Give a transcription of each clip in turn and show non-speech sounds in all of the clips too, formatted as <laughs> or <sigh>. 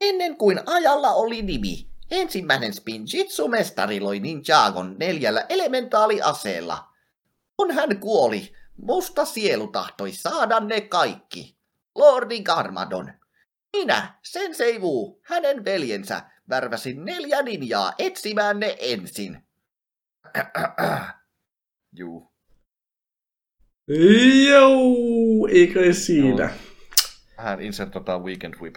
Ennen kuin ajalla oli nimi, ensimmäinen Spinjitsu-mestari loi Ninjagon neljällä elementaaliaseella. Kun hän kuoli, musta sielu tahtoi saada ne kaikki. Lordi Garmadon. Minä, Sensei Wu, hänen veljensä, värväsin neljä ninjaa etsimään ne ensin. <coughs> Juu. Joo, eikö siinä? Joo. Vähän insertataan Weekend Whip.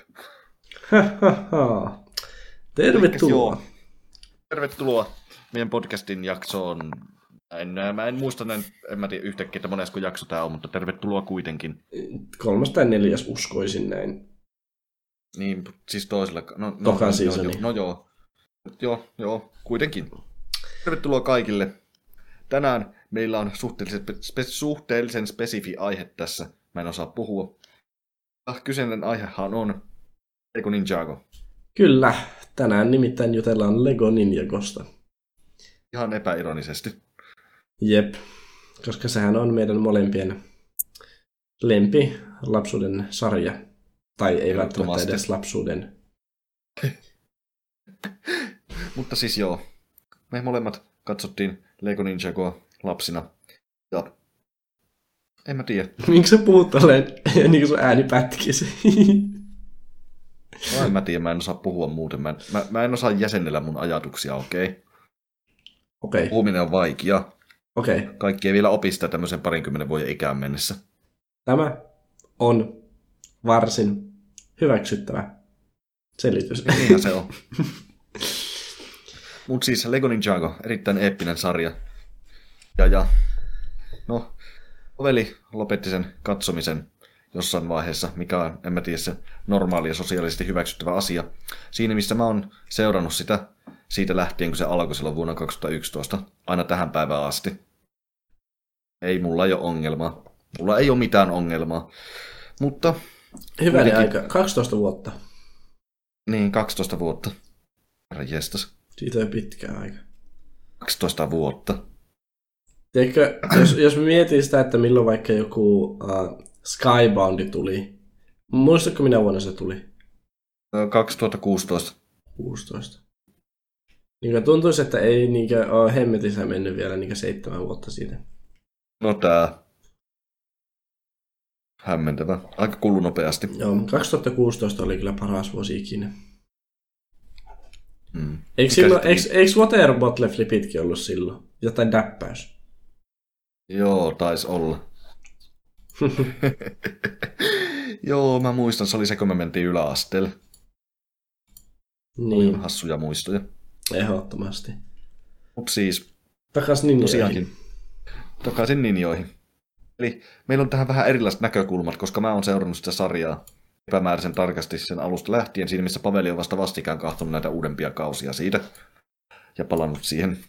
<laughs> Tervetuloa. Tervetuloa meidän podcastin jaksoon. En, mä en muista näin, en mä tiedä yhtäkkiä, että monesko jakso tämä on, mutta tervetuloa kuitenkin. Kolmas tai neljäs uskoisin näin. Niin, siis toisella. No, no, Toka no, seasoni. no, no joo. Joo, joo, kuitenkin. Tervetuloa kaikille. Tänään meillä on suhteellisen, spe, suhteellisen spesifi aihe tässä. Mä en osaa puhua. Ah, Kyseinen aihehan on Lego Ninjago. Kyllä, tänään nimittäin jutellaan Lego Ninjagosta. Ihan epäironisesti. Jep, koska sehän on meidän molempien lempi lapsuuden sarja. Tai ei välttämättä edes lapsuuden. <laughs> Mutta siis joo, me molemmat katsottiin Lego Ninjagoa lapsina. Ja en mä tiedä. Miksi sä puhut tolleen, <laughs> niin kuin sun ääni pätkisi? <laughs> No, en mä tiedä, mä en osaa puhua muuten. Mä, mä, mä en osaa jäsennellä mun ajatuksia, okei? Okay? Okei, Puhuminen on vaikea. okei. Kaikki ei vielä opi sitä tämmöisen parinkymmenen vuoden ikään mennessä. Tämä on varsin hyväksyttävä selitys. Niinhän se on. Mut siis Lego Ninjago, erittäin eeppinen sarja. Ja, ja no, oveli lopetti sen katsomisen jossain vaiheessa, mikä on, en mä tiedä, se normaali ja sosiaalisesti hyväksyttävä asia. Siinä, missä mä oon seurannut sitä siitä lähtien, kun se alkoi silloin vuonna 2011, aina tähän päivään asti. Ei mulla ei ole ongelmaa. Mulla ei ole mitään ongelmaa. Mutta, Hyvänen Kuitenkin- aika. 12 vuotta. niin, 12 vuotta. Herra jestas. Siitä on pitkä aika. 12 vuotta. Tiedätkö, jos, jos mietin sitä, että milloin vaikka joku uh, Skyboundi tuli. Muistatko minä vuonna se tuli? Ö, 2016. 16. Niin tuntuisi, että ei niinkö ole hemmetissä mennyt vielä niinkö seitsemän vuotta siitä. No tää. Hämmentävä. Aika kulu nopeasti. Joo, 2016 oli kyllä paras vuosi ikinä. Mm. Eikö, silloin, eikö, eikö Water Bottle Flipitkin ollut silloin? Jotain däppäys. Joo, taisi olla. <laughs> Joo, mä muistan, se oli se, kun me mentiin yläasteelle. Oli niin, hassuja muistoja. ehdottomasti. Mut siis, Takas niin tosiaankin, takaisin ninjoihin. Eli meillä on tähän vähän erilaiset näkökulmat, koska mä oon seurannut sitä sarjaa epämääräisen tarkasti sen alusta lähtien, siinä missä Paveli on vasta vastikään kahtonut näitä uudempia kausia siitä ja palannut siihen.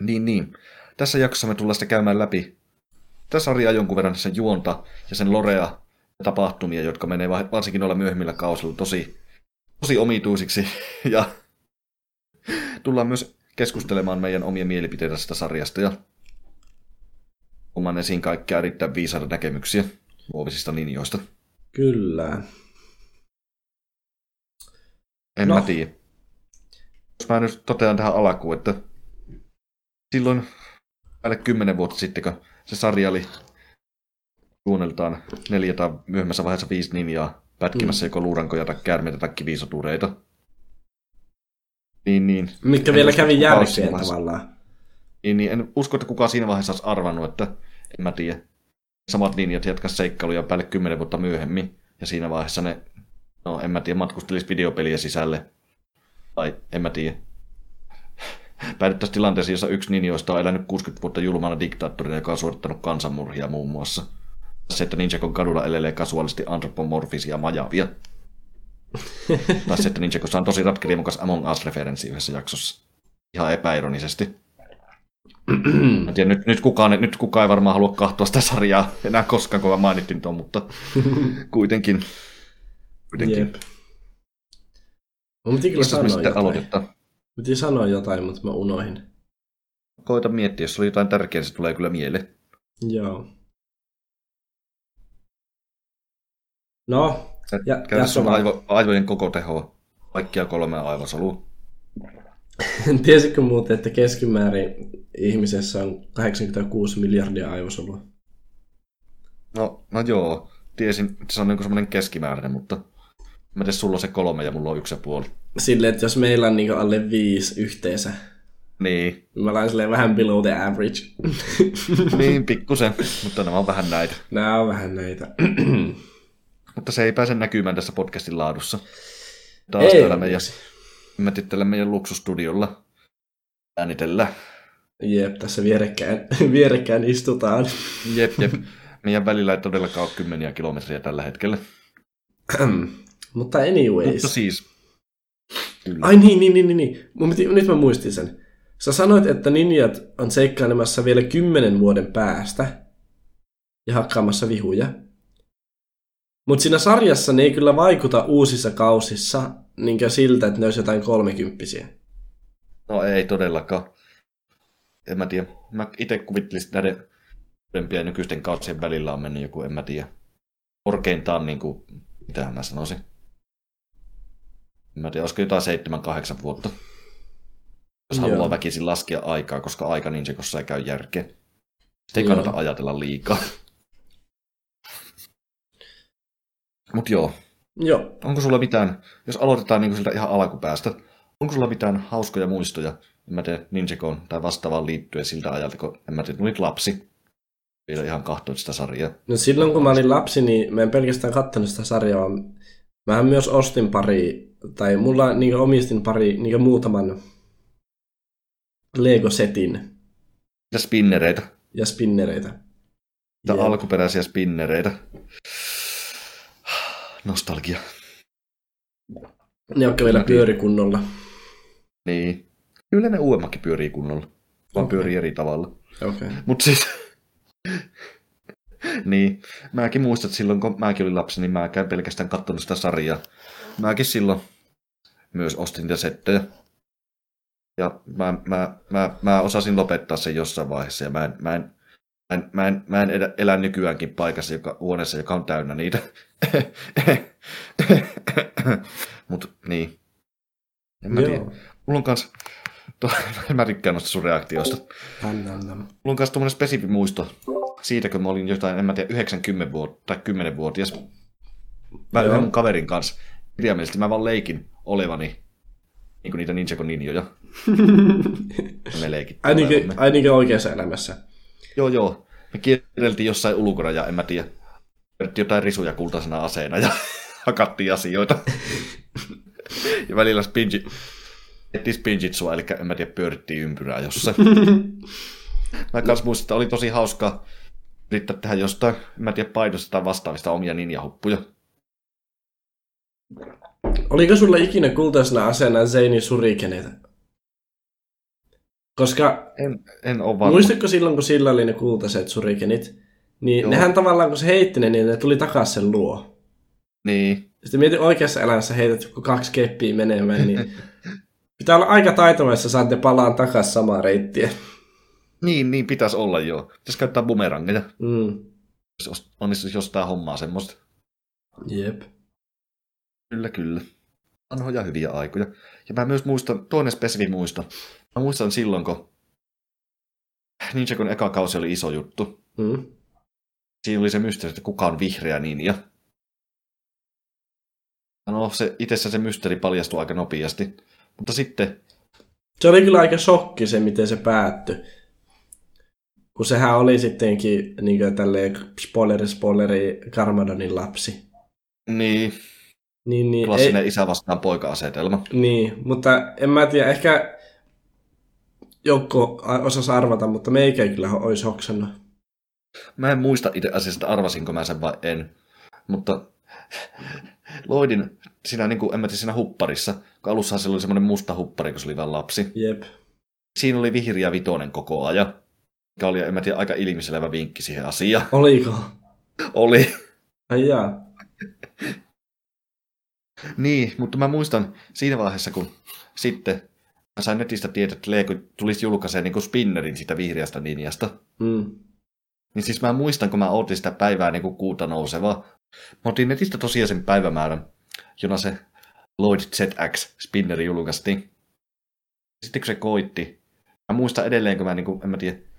Niin, niin. Tässä jaksossa me tullaan sitten käymään läpi tätä sarjaa jonkun verran sen juonta ja sen lorea tapahtumia, jotka menee va- varsinkin noilla myöhemmillä kausilla tosi, tosi omituisiksi. <laughs> Ja tullaan myös keskustelemaan meidän omia mielipiteitä tästä sarjasta ja oman esiin kaikkia erittäin viisaita näkemyksiä luovisista linjoista. Kyllä. En No. mä tiedä. Jos mä nyt totean tähän alkuun, että silloin päälle kymmenen vuotta sitten, kun se sarja oli juoneltaan neljä tai myöhemmässä vaiheessa viisi ninjaa pätkimässä mm. joko luurankoja tai käärmeitä tai kivisotureita. Niin, niin. Mitkä En vielä usko, kävi järkeen tavallaan. Niin, niin, en usko, että kukaan siinä vaiheessa olisi arvannut, että en mä tiedä. Samat linjat jatkaisi seikkailuja päälle kymmenen vuotta myöhemmin. Ja siinä vaiheessa ne, no en mä tiedä, matkustelisi videopeliä sisälle. Tai en mä tiedä. Päädyttäisiin tilanteeseen, jossa yksi ninjoista on elänyt 60 vuotta julmana diktaattorina, joka on suorittanut kansanmurhia muun muassa. Se, että Ninjakon kadulla elelee kasuaalisti antropomorfisia majavia. <laughs> tai se, että Ninjakossa on tosi ratkerimukas Among Us-referenssi yhdessä jaksossa. Ihan epäironisesti. <clears throat> Mä tiedä, nyt, nyt, kukaan, nyt kukaan ei varmaan halua katsoa sitä sarjaa enää koskaan, kun mä mainittiin tuon, mutta <laughs> kuitenkin. kuitenkin. Jep. Mun piti kyllä Mistä sanoa sitten jotain. Piti sanoa jotain, mutta mä unohin. Koita miettiä, jos oli jotain tärkeää, se tulee kyllä mieleen. Joo. No, Ja- Käytä vaan. aivo, aivojen koko tehoa. Kaikkia kolmea aivosolua. <laughs> Tiesitkö muuten, että keskimäärin ihmisessä on 86 miljardia aivosolua? No, no joo. Tiesin, että se on niinku semmoinen keskimääräinen, mutta mä tiedän, sulla on se kolme ja mulla on yksi ja puoli. Silleen, että jos meillä on niin alle viisi yhteensä, Niin, niin mä olen silleen vähän below the average. <laughs> niin pikkusen, mutta nämä on vähän näitä. Nämä on vähän näitä. <clears throat> Mutta se ei pääse näkymään tässä podcastin laadussa. Taas Ei täällä meidän, mä tällä meidän luksustudiolla äänitellä. Jep, tässä vierekkäin, <laughs> vierekkäin istutaan. Jep, jep. Meidän välillä ei todellakaan ole kymmeniä kilometriä tällä hetkellä. <clears throat> Mutta anyways. Mutta siis, kyllä. Ai niin, niin, niin, niin. niin. Mun piti, nyt mä muistin sen. Sä sanoit, että ninjat on seikkailemassa vielä kymmenen vuoden päästä ja hakkaamassa vihuja. Mutta siinä sarjassa ne ei kyllä vaikuta uusissa kausissa niin siltä, että ne olisi jotain kolmekymppisiä. No ei todellakaan. En mä tiedä. Mä itse kuvittelisin, että näiden ylempien ja nykyisten kautsien välillä on mennyt joku, en mä tiedä. Korkeintaan niin kuin, mitähän mä sanoisin. Mä tiedä, olisiko jotain 7-8 vuotta. Jos Joo. haluaa väkisin laskea aikaa, koska aika niin sekossa ei käy järkeä. Sitten ei Joo. kannata ajatella liikaa. Mut joo, Joo. onko sulla mitään, jos aloitetaan niin siltä ihan alkupäästä, onko sulla mitään hauskoja muistoja, en mä tiedä, Ninjagoon tai vastaavaan liittyen siltä ajalta, kun en mä tiedä, lapsi, vielä ihan kahtoit sitä sarjaa. No silloin kun mä olin lapsi, niin mä en pelkästään kattanut sitä sarjaa, vaan mä myös ostin pari, tai mulla niin omistin pari, niin muutaman Lego-setin Ja spinnereitä, ja spinnereitä. ja Jep. alkuperäisiä spinnereitä. Nostalgia. Ne jotka vielä pyöri kunnolla. Niin. Kyllä ne uudemmakin pyörii kunnolla, vaan Okei. pyörii eri tavalla. Okei. Okay. Mutta siis... niin, mäkin muistan, että silloin kun mäkin olin lapsi, niin mäkään pelkästään katsonut sitä sarjaa. Mäkin silloin myös ostin niitä settejä. Ja mä, mä, mä, mä osasin lopettaa sen jossain vaiheessa, ja mä en, mä en, mä en, mä en, mä en elä, elä nykyäänkin paikassa, joka, huoneessa, joka on täynnä niitä. <laughs> Mutta niin. En mä tiedä. Mulla on kans, to, <laughs> mä tykkään noista sun reaktioista. Mulla on myös tommonen spesifi muisto siitä, kun mä olin jotain, en mä tiedä, 90 vuotta tai 10-vuotias. Mä Joo. yhden mun kaverin kanssa. Kirjaimellisesti mä vaan leikin olevani niin kuin niitä Ninjago ninjoja. <laughs> Me leikittiin. Ainakin, ainakin oikeassa elämässä. Joo, joo. Me kierreltiin jossain ulkona ja en mä tiedä. Vedettiin jotain risuja kultaisena aseena ja <laughs> hakattiin asioita. <laughs> ja välillä spinji, tehtiin spinjitsua, eli en mä tiedä, pyörittiin ympyrää jossain. Mä kans muistan, että oli tosi hauskaa yrittää tehdä jostain, en mä tiedä, paidosta tai vastaavista omia ninjahuppuja. Oliko sulla ikinä kultaisena aseena Zeini surikeneita? Koska En, en ole varma. muistatko silloin, kun sillä oli ne kultaiset surikenit, niin Joo. nehän tavallaan, kun se heitti ne, niin ne tuli takaisin sen luo. Niin, Sitten mietin oikeassa elämässä heität joku kaksi keppiä menemään, niin <laughs> pitää olla aika taitava, jos saatte palaan takaisin samaa reittiä. Niin, niin pitäisi olla joo. Pitäisi käyttää bumerangeja, Mm. jos onnistuisi jostain hommaa semmoista. Jep. Kyllä, kyllä. Vanhoja hyviä aikoja. Ja mä myös muistan, toinen spesifi muisto. Mä muistan silloin, kun Ninjagon eka kausi oli iso juttu. Mm. Siinä oli se mysteeri, että kuka on vihreä ninja. No, se, itsessä se mysteeri paljastui aika nopeasti. Mutta sitten, Se oli kyllä aika shokki se, miten se päättyi. Kun sehän oli sittenkin niin kuin tälleen spoileri spoileri Karmadonin lapsi. niin, Niin, niin, ei, klassinen isä vastaan poika-asetelma. niin, mutta en mä tiedä, ehkä joku osasi arvata, mutta meikä ei kyllä olisi hoksannut. Mä en muista itse asiasta, arvasinko mä sen vai en. Mutta Loidin siinä, niin kuin, en mä tiedä, siinä hupparissa, kun alussahan se oli semmoinen musta huppari, kun se oli vaan lapsi. Jep. Siinä oli vihreä vitonen koko ajan. Mikä oli, en mä tiedä, aika ilmiselevä vinkki siihen asiaan. <laughs> Oliko? Oli. Ai jaa. Niin, mutta mä muistan siinä vaiheessa, kun sitten mä sain netistä tietää, että Lego tulisi julkaiseen niin spinnerin siitä vihreästä ninjasta. Mm. Niin siis mä muistan, kun mä ootin sitä päivää niin kuin kuuta nousevaa. Mä otin netistä tosiaan sen päivämäärän, jona se Lloyd ZX spinneri julkaistiin. Sitten kun se koitti, mä muistan edelleen, kun mä, niin kuin, en mä tiedä,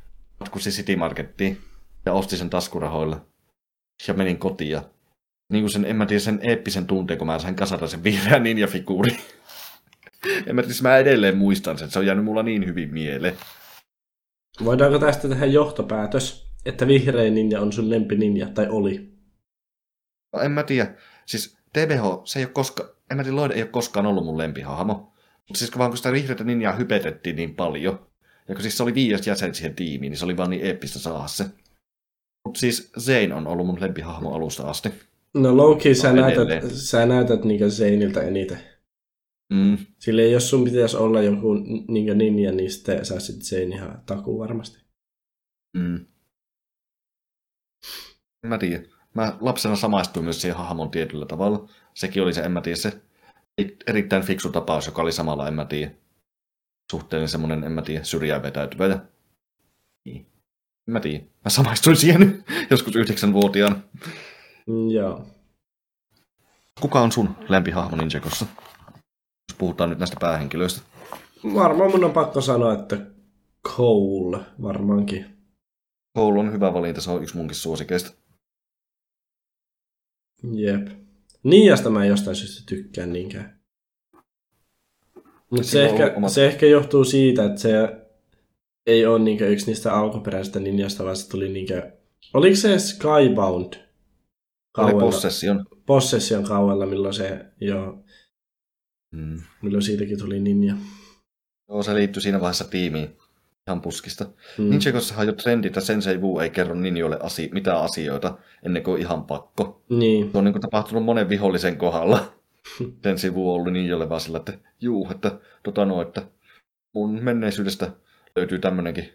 matkustin City Markettiin ja ostin sen taskurahoilla ja menin kotiin. Ja niin kuin sen, en mä tiedä, sen eeppisen tunteen, kun mä sain kasata sen vihreän ninja-figuuri. <laughs> en mä tiedä, mä edelleen muistan sen, se on jäänyt mulla niin hyvin mieleen. Voidaanko tästä tehdä johtopäätös, että vihreä ninja on sun lempininja, tai oli? No, en mä tiedä. Siis TBH, se ei ole koska, en mä tiedä, Lloyd ei ole koskaan ollut mun lempihahmo. Mutta siis vaan kun sitä vihreätä ninjaa hypetettiin niin paljon, ja kun siis se oli viides jäsen siihen tiimiin, niin se oli vaan niin eeppistä saada se. Mutta siis Zane on ollut mun lempihahmo alusta asti. No Loki, sä, näytät, sä näytät niinkö Zaneilta eniten. Mm. Sille jos sun pitäisi olla joku niinkö ninja, niin sitten sä sit Zane ihan takuu varmasti. Mm. Mä tiedä. Mä lapsena samaistuin myös siihen hahmon tietyllä tavalla. Sekin oli se, en mä tiedä, se erittäin fiksu tapaus, joka oli samalla, en mä tiedä, suhteellinen semmoinen, en mä tiedä, syrjään vetäytyvä. Ja... Niin. En mä tiedä. Mä samaistuin siihen <laughs> joskus yhdeksänvuotiaana. Mm, joo. Kuka on sun lempihahmo Ninjagossa? Jos puhutaan nyt näistä päähenkilöistä. Varmaan mun on pakko sanoa, että Cole varmaankin. Cole on hyvä valinta, se on yksi munkin suosikeista. Jep. Niiasta mä en jostain syystä tykkään niinkään. Mutta se, ehkä, omat- se ehkä johtuu siitä, että se ei ole niinkö yksi niistä alkuperäisistä ninjasta, vaan se tuli niinkö... Oliko se Skybound? Kauella, Possession. Possession kauella, milloin se, joo, Mm. milloin siitäkin tuli ninja. Joo, se liittyi siinä vaiheessa tiimiin ihan puskista. Mm. Ninjagossahan on jo trendi, että Sensei Wu ei kerro ninjoille asi- mitään asioita ennen kuin ihan pakko. Niin, Se on niin kuin tapahtunut monen vihollisen kohdalla. <laughs> Sensei Wu on ollut ninjoille vaan sillä, että juu, että, tota no, että mun menneisyydestä löytyy tämmönenkin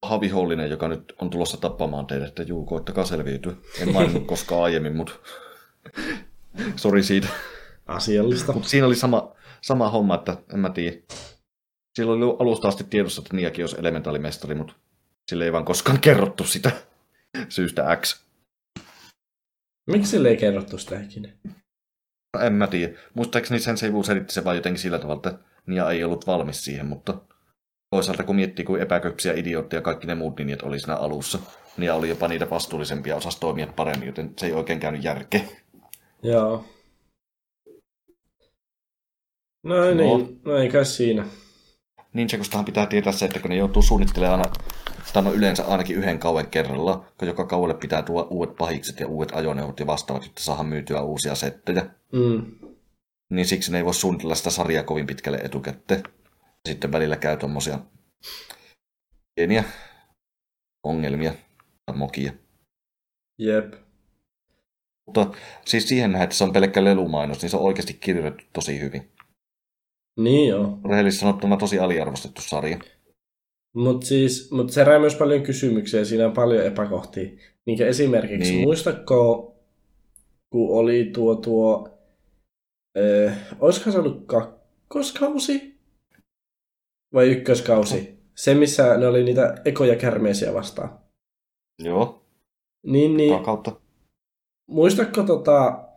paha vihollinen, joka nyt on tulossa tappamaan teidät, että juu, koittakaa selviytyä. En maininnut <laughs> koskaan aiemmin, mutta sori siitä. asiallista. Mutta siinä oli sama, sama homma, että en mä tiedä. Sillä oli alusta asti tiedossa, että Niakin olisi elementalimestari, mutta sille ei vaan koskaan kerrottu sitä syystä X. Miksi sille ei kerrottu sitä ikinä? No, en mä tiedä. Muistaakseni sen Seivu selitti se vaan jotenkin sillä tavalla, että Nia ei ollut valmis siihen, mutta toisaalta kun miettii, kuin epäköpsiä idiootteja kaikki ne muut ninjat oli siinä alussa, Nia oli jopa niitä vastuullisempia ja osasi toimia paremmin, joten se ei oikein käynyt järkeä. Joo. No, No. niin, no ei kai siinä. Ninjagostahan pitää tietää se, että kun ne joutuu suunnittelemaan aina, tai no yleensä ainakin yhden kauan kerralla, kun joka kaualle pitää tuoda uudet pahikset ja uudet ajoneuvot ja vastaavat, jotta saadaan myytyä uusia settejä. Mm. Niin siksi ne ei voi suunnitella sitä sarjaa kovin pitkälle etukäteen. Sitten välillä käy tommosia pieniä ongelmia tai mokia. Jep. Mutta siis siihen nähden, että se on pelkkä lelumainos, niin se on oikeasti kirjoitettu tosi hyvin. Niin joo. Rehellisesti sanottuna tosi aliarvostettu sarja. Mutta siis, mut se herää myös paljon kysymyksiä, siinä on paljon epäkohtia. Niin esimerkiksi, Niin. muistatko, kun oli tuo tuo, öö, olisiko se ollut kakkoskausi? Vai ykköskausi? Se, missä ne oli niitä ekoja kärmeisiä vastaan. Joo, Niin, niin niin. kautta. muistatko tota,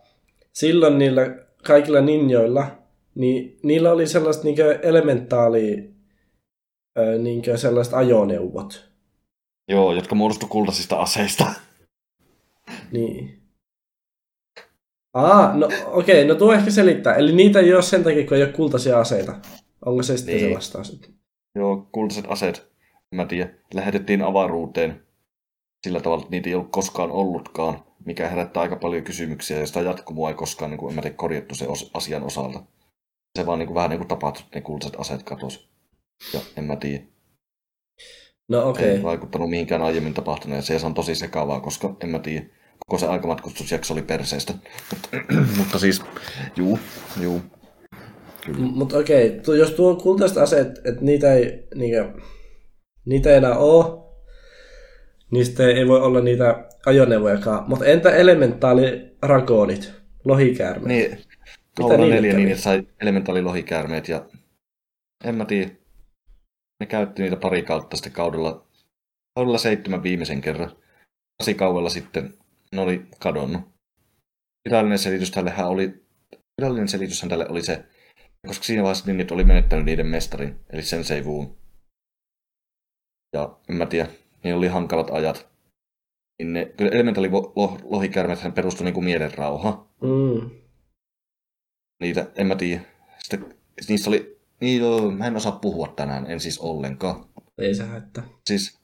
silloin niillä kaikilla ninjoilla, niin niillä oli sellaiset niinkö elementaali, niinkö sellaiset ajoneuvot. Joo, jotka muodostu kultaisista aseista. Niin. Aa, no okei, no tuo ehkä selittää. Eli niitä ei ole sen takia, kun ei ole kultaisia aseita. Onko se sitten Niin. se vastaus? Joo, kultaiset aseet, mä tiedä, lähetettiin avaruuteen sillä tavalla, että niitä ei ollut koskaan ollutkaan, mikä herättää aika paljon kysymyksiä, ja sitä jatkumua ei koskaan, niin kuin, en mä tiedä, korjattu se os- asian osalta. Se vaan niin kuin, vähän niin kuin tapahtui, ne kultaiset aseet katos. Ja en mä tiedä, No okei. ei vaikuttanut mihinkään aiemmin tapahtuneeseen, ja se on tosi sekavaa, koska en mä tiedä, koko se aikamatkustusjakso oli perseestä. Mutta, <clears throat> mutta siis, juu, juu. Mutta okei, tu- jos tuo kultaiset aseet, että niitä ei, niinkö, niitä ei enää ole, niin sitten ei voi olla niitä ajoneuvojakaan. Mutta entä elementaali rakoonit, lohikäärmeet? Niin, niille neljä niin, sai elementaalilohikäärmeet ja en mä tiedä. Ne käytti niitä pari kautta sitten kaudella, kaudella seitsemän viimeisen kerran. Kasi kaudella sitten ne oli kadonnut. virallinen selitys tällehän oli, virallinen selityshän tälle oli se, koska siinä vaiheessa Ninjat oli menettänyt niiden mestarin, eli Sensei Wuun. Ja en mä tiedä, niin oli hankalat ajat. Niin ne, kyllä elementali lohikärmethän perustui niin kuin mielenrauha. Mm. Niitä, en mä tiedä. Sitten, niissä oli, niin joo, mä en osaa puhua tänään, en siis ollenkaan. Ei se haittaa. Siis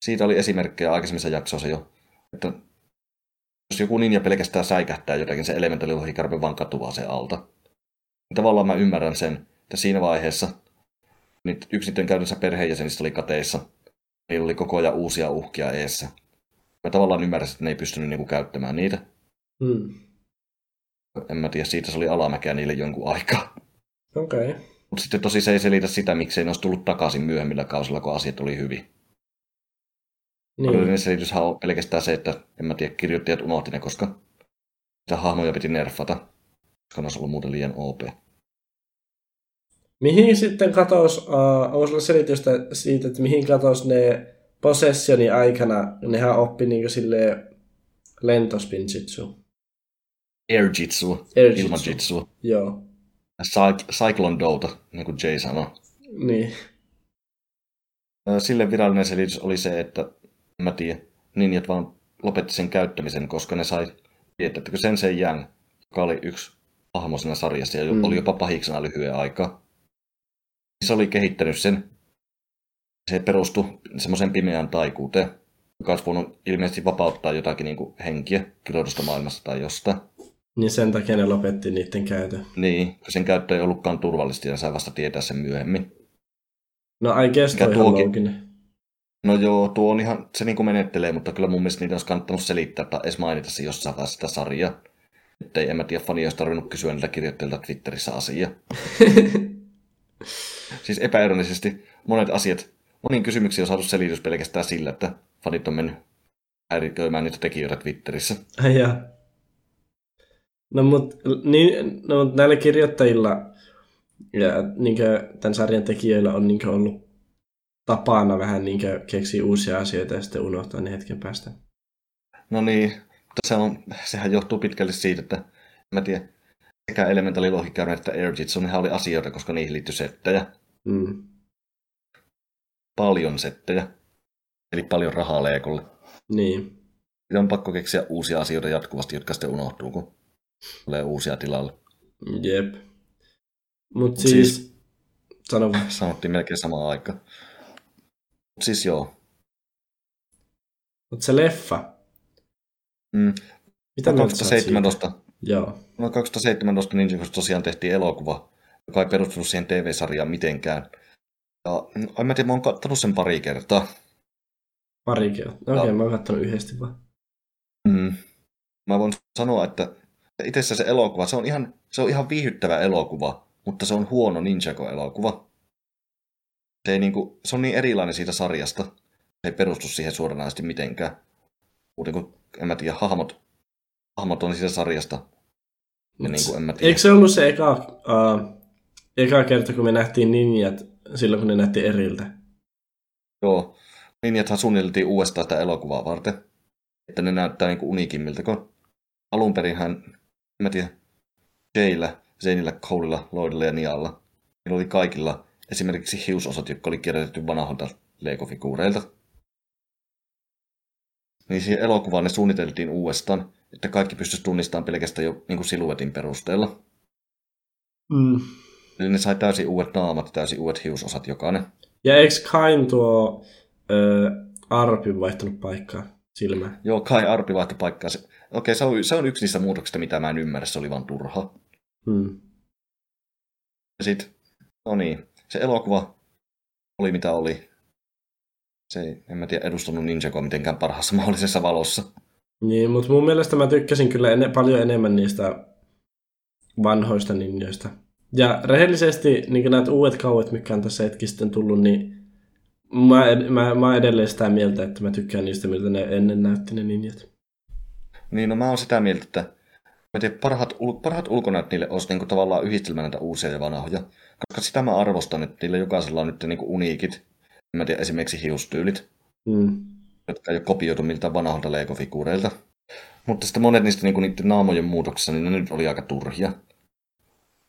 siitä oli esimerkkejä aikaisemmissa jaksoissa jo, että jos joku ninja pelkästään säikähtää jotakin, se elementalilohikärme vaan katuaa se alta. Niin tavallaan mä ymmärrän sen, että siinä vaiheessa niin yksi niiden käytännössä perheenjäsenistä oli kateissa. Niillä oli koko ajan uusia uhkia eessä. Mä tavallaan ymmärrän, että ne ei pystynyt niinku käyttämään niitä. Mm. En mä tiedä, siitä se oli alamäkeä niille jonkun aikaa. Okei. Okay. Mutta sitten tosi se ei selitä sitä, miksei ne olisi tullut takaisin myöhemmillä kausilla, kun asiat oli hyvin. Niin. Todellinen selityshän on pelkästään se, että en mä tiedä, kirjoittajat unohti ne, koska sitä hahmoja piti nerfata, koska ne olisi ollut muuten liian OP. Mihin sitten katos, uh, onko sulla selitystä siitä, että mihin katos ne possessioni aikana, nehän oppi niin sille lentospinjitsu. Airjitsu, Airjitsu. ilmajitsu. Joo. Cy- Cyclone Dota, niin kuin Jay sanoi. Niin. Sille virallinen selitys oli se, että mä tiedä, ninjat vaan lopetti sen käyttämisen, koska ne sai tietää, että Sensei Yang, joka oli yksi hahmo siinä sarjassa ja mm. oli jopa pahiksena lyhyen aikaa, se oli kehittänyt sen. Se perustui semmoisen pimeään taikuuteen, joka olisi voinut ilmeisesti vapauttaa jotakin niin kuin henkiä kirjoitusta maailmasta tai jostain. Niin sen takia ne lopetti niiden käytön. Niin, sen käyttö ei ollutkaan turvallista ja sai vasta tietää sen myöhemmin. No I guess toi looginen. No joo, tuo on ihan, se niin kuin menettelee, mutta kyllä mun mielestä niitä olisi kannattanut selittää tai edes mainita se jossain vaiheessa sitä sarjaa. Että ei, en mä tiedä, fani olisi tarvinnut kysyä niiltä kirjoittajilta Twitterissä asiaa. <laughs> siis epäironisesti monet asiat, moniin kysymyksiin on saatu selitys pelkästään sillä, että fanit on mennyt häiriköimään niitä tekijöitä Twitterissä. Ja. No mutta niin, no, näillä kirjoittajilla ja niin tämän sarjan tekijöillä on niin ollut tapana vähän niin keksiä uusia asioita ja sitten unohtaa ne hetken päästä. No niin, se on, sehän johtuu pitkälti siitä, että mä tiedän, sekä Elementali Lohikäärme että Airjitsu, nehän oli asioita, koska niihin liittyi settejä. Mm. Paljon settejä. Eli paljon rahaa Leekolle. Niin. Ja on pakko keksiä uusia asioita jatkuvasti, jotka sitten unohtuu, kun tulee uusia tilalle. Jep. Mut siis... siis sano <laughs> Sanottiin melkein samaan aikaan. Siis joo. Mutta se leffa. Mm. Mitä no, 2017. Joo. No 2017 Ninjagosta tosiaan tehtiin elokuva, joka ei perustunut siihen TV-sarjaan mitenkään. Ja mm, en mä tiedä, mä oon kattonut sen pari kertaa. Pari kertaa? Okei, okay, mä oon kattonut yhdesti vaan. Mm. Mä voin sanoa, että itse se elokuva, se on ihan, se on ihan viihyttävä elokuva, mutta se on huono Ninjago-elokuva se, ei niinku, se on niin erilainen siitä sarjasta. Se ei perustu siihen suoranaisesti mitenkään. Muuten kuin, en mä tiedä, hahmot, hahmot on siitä sarjasta. Ja niin kuin, en mä tiedä. Eikö se ollut se eka, uh, eka kerta, kun me nähtiin ninjat silloin, kun ne nähtiin eriltä? Joo. Ninjathan suunniteltiin uudestaan sitä elokuvaa varten. Että ne näyttää niin unikimmilta, kun alun hän, en mä tiedä, Jayllä, Zaynillä, Coleilla, Lloydilla ja Nialla. Niillä oli kaikilla esimerkiksi hiusosat, jotka oli kirjoitettu vanhoilta Lego-figuureilta. Niin siihen elokuvaan ne suunniteltiin uudestaan, että kaikki pystyisi tunnistamaan pelkästään jo niin kuin siluetin perusteella. Mm. Eli ne sai täysin uudet naamat täysin uudet hiusosat jokainen. Ja eikö Kain tuo ö, Arpi vaihtanut paikkaa silmään? Joo, Kai Arpi vaihtoi paikkaa. Se, okei, se on, se on yksi niistä muutoksista, mitä mä en ymmärrä. Se oli vaan turha. Hmm. Ja sit, no niin, se elokuva oli mitä oli. Se ei, en mä tiedä, edustanut Ninjagoa mitenkään parhaassa <laughs> mahdollisessa valossa. Niin, mutta mun mielestä mä tykkäsin kyllä enne, paljon enemmän niistä vanhoista ninjoista. Ja rehellisesti niin näitä uudet kauet, mikä on tässä hetki sitten tullut, niin mä, mä, mä edelleen sitä mieltä, että mä tykkään niistä, miltä ne ennen näytti ne ninjat. Niin, no mä oon sitä mieltä, että mä tiedän, parhaat, parhaat ulkonäöt niille olisi niin kuin, tavallaan yhdistelmä näitä uusia ja vanhoja. Koska sitä mä arvostan, että niillä jokaisella on nyt niin kuin uniikit, mä tiedän, esimerkiksi hiustyylit, mm. jotka ei ole kopioitu miltä vanhalta Lego-figuureilta. Mutta sitten monet niistä niinku, niiden naamojen muutoksissa, niin ne nyt oli aika turhia.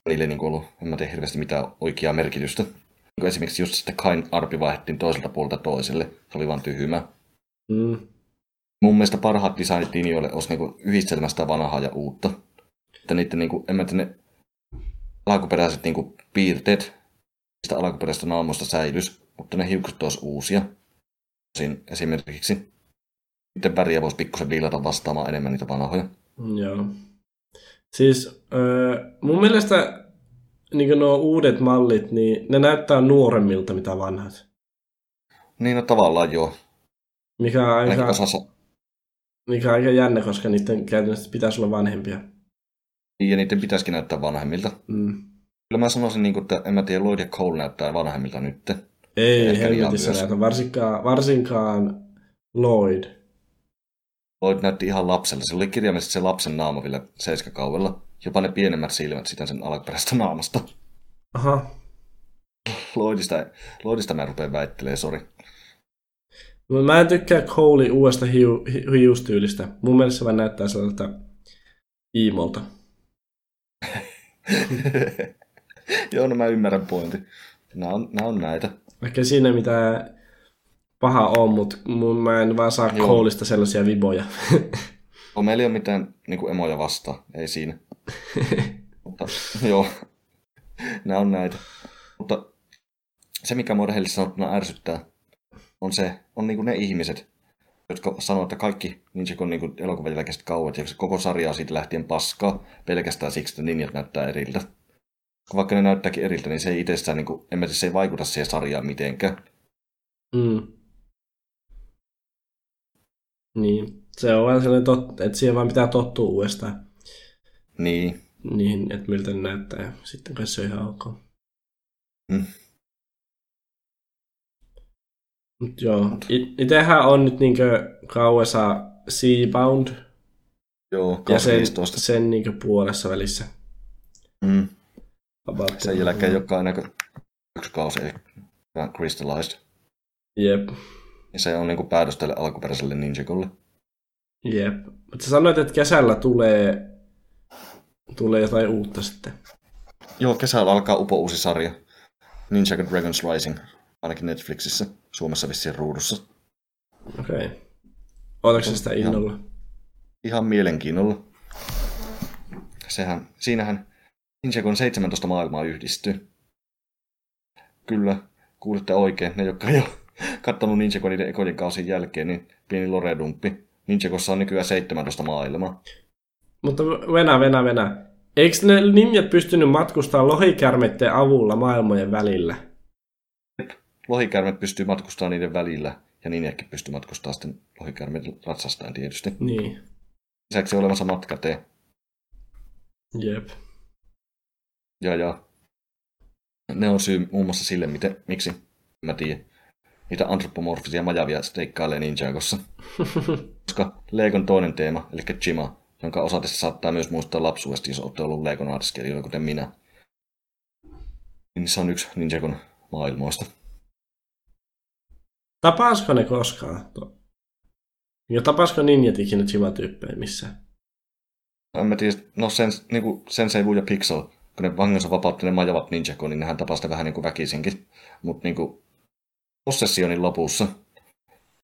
Niille ei niinku ollut, en mä tiedä hirveästi mitään oikeaa merkitystä. Niin esimerkiksi just sitten Kain arpi vaihdettiin toiselta puolelta toiselle. Se oli vaan tyhmä. Mm. Mun mielestä parhaat designit linjoille olisi niinku yhdistelmästä vanhaa ja uutta. Että niiden, niinku, en mä tiedä, ne alkuperäiset niinku piirteet sitä alkuperäisestä naamosta säilys, mutta ne hiukset olisi uusia. Siinä esimerkiksi niiden väriä voisi pikkusen viilata vastaamaan enemmän niitä vanhoja. Joo. Siis öö, mun mielestä niin nuo uudet mallit, niin ne näyttää nuoremmilta mitä vanhat. Niin, no tavallaan joo. Mikä on aika, osassa, mikä on aika jännä, koska niiden käytännössä pitäisi olla vanhempia. ja niiden pitäisikin näyttää vanhemmilta. Mm. Kyllä mä sanoisin, niin kuin, että en mä tiedä, Lloyd ja Cole näyttää vanhemmilta nyt. Ei helvetissä näytä, varsinkaan, varsinkaan Lloyd. Lloyd näytti ihan lapselle. Se oli kirjaimellisesti se lapsen naama vielä seiskakaudella. Jopa ne pienemmät silmät sitä sen alkuperäisestä naamasta. Aha. Lloydista, Lloydista mä rupean väittelemään, sori. Mä en tykkää Colein uudesta hiu, hi, hiustyylistä. Mun mielestä se vaan näyttää sellaiselta iimolta. <laughs> Joo, no mä ymmärrän pointin. Nämä on, nämä on näitä. Vaikka siinä mitään paha on, mutta mun mä en vaan saa Joo. Coleista sellaisia viboja. <laughs> On meillä ei ole mitään niin kuin emoja vastaan, ei siinä. <laughs> Mutta joo, nämä on näitä. Mutta se, mikä mua rehellisesti sanottuna ärsyttää, on se, on niin kuin ne ihmiset, jotka sanoo, että kaikki Ninjakon niin elokuvan jälkeiset kauet ja koko sarja on siitä lähtien paskaa pelkästään siksi, että ninjat näyttää eriltä. Vaikka ne näyttääkin eriltä, niin se ei itsessään, niin kuin, en mä tiedä, se ei vaikuta siihen sarjaan mitenkään. mm. Niin. Se on vaan sellainen totta, että siihen vaan pitää tottua uudestaan Niin, niihin, että miltä ne näyttää. Ja sitten kai se on ihan ok. Mm. Mut joo. It- Itehän on nyt niinkö kauessa Seabound joo, ja sen, 15. sen niinkö puolessa välissä. Mm. About Sen jälkeen joka aina yksi kausi vaan crystallized. Jep. Ja se on niinku päätös tälle alkuperäiselle Ninjagolle. Jep. Mutta sä sanoit, että kesällä tulee, tulee jotain uutta sitten. Joo, kesällä alkaa upo uusi sarja. Ninja Dragons Rising. Ainakin Netflixissä. Suomessa vissiin ruudussa. Okei. Okay. Sä sitä innolla? Ihan mielenkiinnolla. Sehän, siinähän Ninjagon 17 maailmaa yhdistyy. Kyllä, kuulitte oikein. Ne, jotka ei ole kattonut Ninjagon niiden ekojen kausien jälkeen, niin pieni loredumppi. Ninjagossa on nykyään 17 maailmaa. Mutta venä, venä, venä. Eikö ne ninjat pystynyt matkustamaan lohikärmeiden avulla maailmojen välillä? Lohikärmet pystyy matkustamaan niiden välillä, ja ninjatkin pystyy matkustamaan sitten lohikärmet ratsastaen tietysti. Niin. Lisäksi olemassa matkatee. Jep. Ja, ja ne on syy muun muassa sille, miten, miksi, mä tiedä, niitä antropomorfisia majavia steikkailee Ninjagossa. <laughs> Koska Legon toinen teema, eli Chima, jonka osatessa saattaa myös muistaa lapsuudesta, jos olette ollut Legon artiskelijoilla, kuten minä. Niin se on yksi Ninjagon maailmoista. Tapasko ne koskaan? Ja tapasko ninjat ikinä Chima-tyyppejä missään? En mä tiedä, no sen, niin kuin Sensei Wu ja Pixel, kun ne vangansa vapautti ne majavat Ninjagon, niin nehän tapasi sitä vähän niin kuin väkisinkin. Mutta niin kuin Possessionin lopussa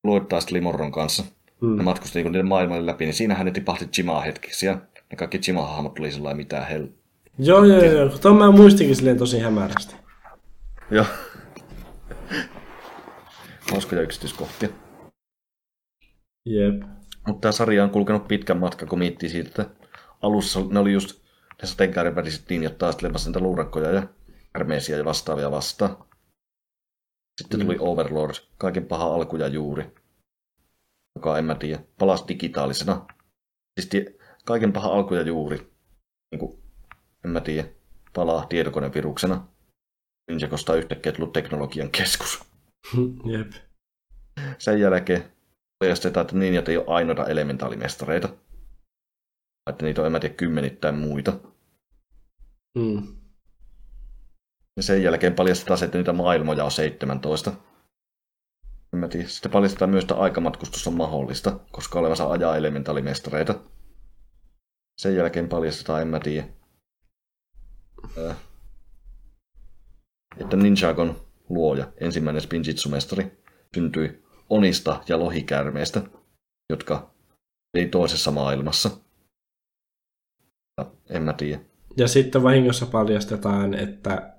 Lloyd taisteli Morron kanssa. Hmm. Ne matkusti niin niiden maailmojen läpi, niin siinähän ne tipahti Chimaa hetkiksi ja ne kaikki Chima-hahmot tuli sellainen mitään hel... Joo, joo, joo. Tuon mä muistinkin silleen tosi hämärästi. Joo. Hauskoja yksityiskohtia. Jep. Mutta tämä sarja on kulkenut pitkän matkan, kun miettii siitä, että alussa ne oli just ne sateenkaarin väliset ninjat taistelemassa niitä luurakkoja ja hermeisiä ja vastaavia vastaan. Sitten tuli Overlord, kaiken paha alku ja juuri, joka en mä tiedä, palasi digitaalisena. Siis tie, kaiken paha alku ja juuri, niin kuin, en mä tiedä, palaa tietokoneviruksena. Ninjakosta on yhtäkkiä tullut teknologian keskus. <laughs> Jep. Sen jälkeen paljastetaan, että ninjat ei ole ainoita elementaalimestareita. Että niitä on, en mä tiedä, kymmenittäin muita. Hmm. Ja sen jälkeen paljastetaan että niitä maailmoja on 17. En mä tiedä. Sitten paljastetaan myös, että aikamatkustus on mahdollista, koska olevansa ajaa elementalimestareita. Sen jälkeen paljastetaan, en mä tiedä. Äh, että Ninjagon luoja, ensimmäinen Spinjitsu-mestari, syntyi onista ja lohikärmeestä, jotka ei toisessa maailmassa. En mä tiedä. Ja sitten vahingossa paljastetaan, että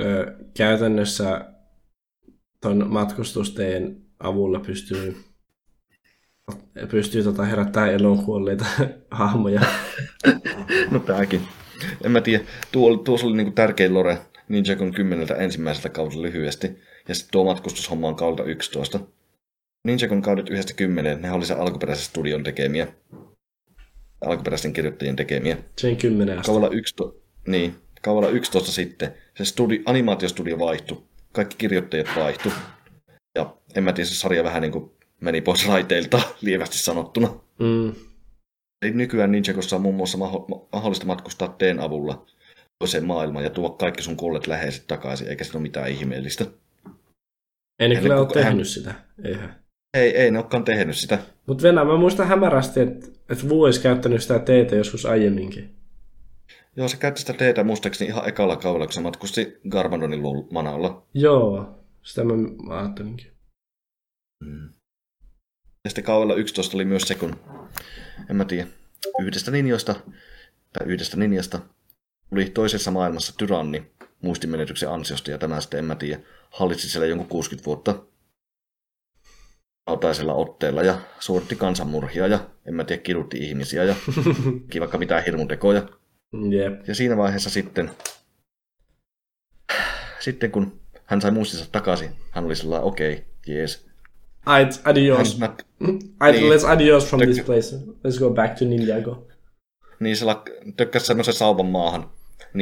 ö, käytännössä ton matkustusteen avulla pystyy, pystyy tota herättämään eloon kuolleita <laughs> hahmoja. no tääkin. En mä tiedä. Tuo, tuossa oli niinku tärkein lore Ninjagon kymmeneltä ensimmäiseltä kaudella lyhyesti. Ja sitten tuo matkustushomma on kaudelta 11. Ninjagon kaudet yhdestä kymmeneen, ne oli se alkuperäisen studion tekemiä. Alkuperäisten kirjoittajien tekemiä. Sen kymmenen asti. Kaudella 11, niin, kaudella 11 sitten se studi, animaatiostudio vaihtui. Kaikki kirjoittajat vaihtui. Ja en mä tiedä, se sarja vähän niin kuin meni pois <laughs> raiteilta, lievästi sanottuna. Mm. Nykyään Ninjagossa on muun muassa mahdollista matkustaa teen avulla toiseen maailmaan ja tuo kaikki sun kuolleet läheiset takaisin, eikä siinä ole mitään ihmeellistä. Ei ne kyllä ole kuka- tehnyt hän- sitä. Eihän. Ei, ei ne olekaan tehnyt sitä. Mutta Venä, mä muistan hämärästi, että et Wu olisi käyttänyt sitä teetä joskus aiemminkin. Joo, se käytti sitä teetä muistaakseni ihan ekalla kaudella, kun se matkusti Garmadonin manalla. Joo, sitä mä, mä ajattelinkin. Mm. Ja sitten kaudella 11 oli myös se, kun, en mä tiedä, yhdestä ninjoista, tai yhdestä ninjasta, tuli toisessa maailmassa tyranni muistimenetyksen ansiosta, ja tämä sitten, en mä tiedä, hallitsi siellä jonkun 60 vuotta autaisella otteella ja suoritti kansanmurhia ja en mä tiedä, kidutti ihmisiä ja <laughs> teki vaikka mitään hirmutekoja. Jep. Ja siinä vaiheessa sitten, sitten kun hän sai muistinsa takaisin, hän oli sellainen, okei, okay, jees. Ait, adios. Hän, niin. let's adios from this Tök- place. Let's go back to Ninjago. niin se tökkäsi semmoisen sauvan maahan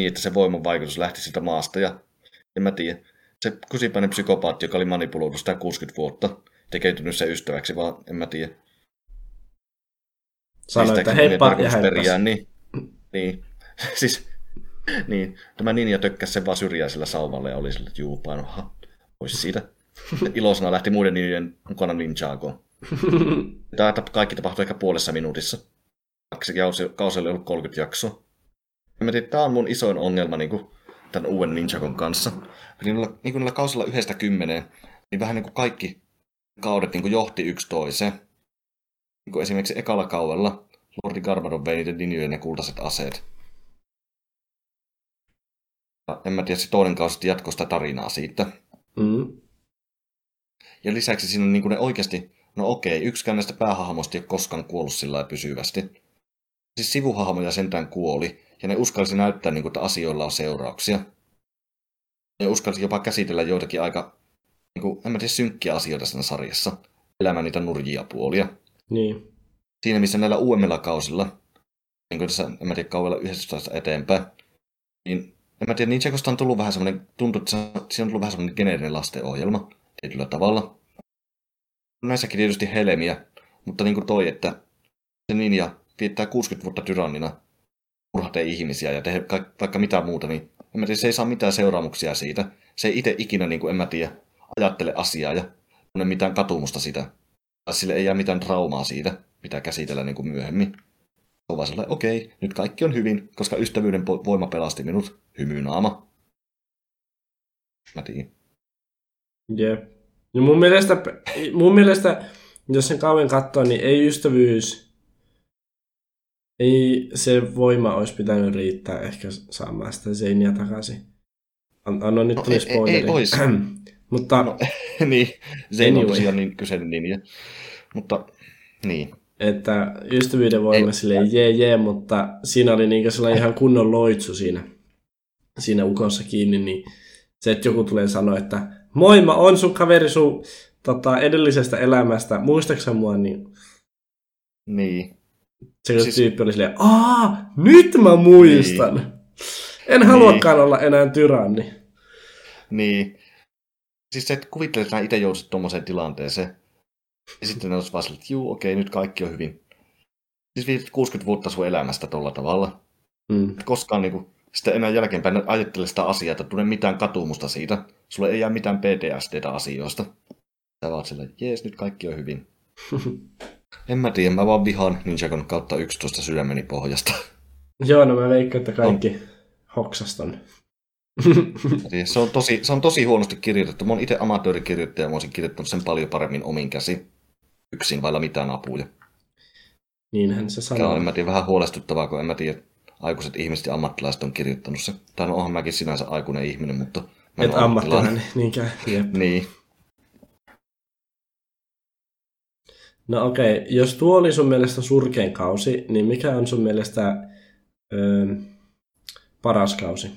että se voiman vaikutus lähti siitä maasta ja en mä tiedä. Se kusipäinen psykopaatti, joka oli manipuloitu sitä 60 vuotta, tekeytynyt se ystäväksi, vaan en mä tiedä. Sanoi, Mistä että heippa ja heippas. Niin, niin. <laughs> siis, niin. Tämä ninja tökkäsi sen vaan syrjäisellä sauvalle ja oli sille, että juu, paino, ha, pois siitä. Ilosana lähti muiden ninjojen mukana ninjaakoon. <laughs> Tämä kaikki tapahtui ehkä puolessa minuutissa. Kausi oli ollut 30 jaksoa. Ja mä tiedän, tämä on mun isoin ongelma niin kuin, tämän uuden Ninjakon kanssa. Eli niillä, niin niillä kausilla yhdestä kymmeneen, niin vähän niin kuin kaikki kaudet niin kuin johti yksi toiseen. Niin kuin esimerkiksi ekalla kaudella Lordi Garbadon vei niiden ninjojen ja kultaiset aseet. Ja en mä tiedä, se toinen kausi jatkoi sitä tarinaa siitä. Mm. Ja lisäksi siinä on niin kuin ne oikeasti, no okei, yksikään näistä päähahmoista ei ole koskaan kuollut sillä pysyvästi. Siis sivuhahmoja sentään kuoli, ja ne uskalsi näyttää, niin kuin, että asioilla on seurauksia. Ne uskalsi jopa käsitellä joitakin aika, niin kuin, en mä tiedä, synkkiä asioita siinä sarjassa. Elämään niitä nurjia puolia. Niin. Siinä missä näillä uudemmilla kausilla, niin kuin tässä, en mä tiedä, kaudella 11 eteenpäin, niin en mä tiedä, Ninjagosta on tullut vähän semmoinen, tuntuu, että siinä on tullut vähän semmoinen geneerinen lastenohjelma tietyllä tavalla. Näissäkin tietysti helmiä, mutta niin kuin toi, että se ninja viettää 60 vuotta tyrannina, murhatee ihmisiä ja tehdä ka- vaikka mitä muuta, niin en mä tiedä, se ei saa mitään seuraamuksia siitä. Se ei itse ikinä, niin kuin, en mä tiedä, ajattele asiaa ja tunne mitään katumusta sitä. Sille ei jää mitään traumaa siitä, mitä käsitellä niin kuin myöhemmin. Se on vaan sellainen, okei, nyt kaikki on hyvin, koska ystävyyden voima pelasti minut, hymynaama. Mä tiedän. Jep. Ja mun mielestä, mun mielestä, jos sen kauan katsoo, niin ei ystävyys, ei se voima olisi pitänyt riittää ehkä saamaan sitä Zeiniä takaisin. An- Annoin nyt No, tuli ei- ei- spoileri. ei ois. <clears throat> Mutta No, <laughs> niin, se ei Anyway. ole tosiaan niin kyseinen ninja. Mutta, niin. että ystävyyden voima Ei- silleen jee jee, mutta siinä oli niinku sellainen ihan kunnon loitsu siinä, siinä ukossa kiinni, niin se, että joku tulee sanoa, että moi, mä oon sun kaveri sun tota, edellisestä elämästä, muistaaksä mua, niin Niin. Se siis... Tyyppi oli silleen, aa, nyt mä muistan. Niin. En haluakaan olla enää tyranni. Niin. Siis se, että kuvittelet, että itse joutuisit tuommoiseen tilanteeseen. Ja sitten ne olisi vaan että juu, okei, nyt kaikki on hyvin. Siis viit 60 vuotta sun elämästä tolla tavalla. Mm. Koskaan niinku, sitten enää jälkeenpäin ajattele sitä asiaa, että tunne mitään katumusta siitä. Sulle ei jää mitään PTSDtä asioista. Sä vaan sillä, jees, nyt kaikki on hyvin. <laughs> en mä tiedä, mä vaan vihaan Ninjagon kautta 11 sydämeni pohjasta. Joo, no mä veikkaan, että kaikki on. hoksaston. se, on tosi, se on tosi huonosti kirjoitettu. Mä oon itse amatöörikirjoittaja ja mä olisin kirjoittanut sen paljon paremmin omin käsi. Yksin vailla mitään apuja. Niinhän se sanoo. on, en mä tiedä, vähän huolestuttavaa, kun en mä tiedä, aikuiset ihmiset ja ammattilaiset on kirjoittanut se. Tai no onhan mäkin sinänsä aikuinen ihminen, mutta mä Et ammattilainen, niinkään. Jep. Niin. No okei, okay. jos tuo oli sun mielestä surkein kausi, niin mikä on sun mielestä öö, paras kausi?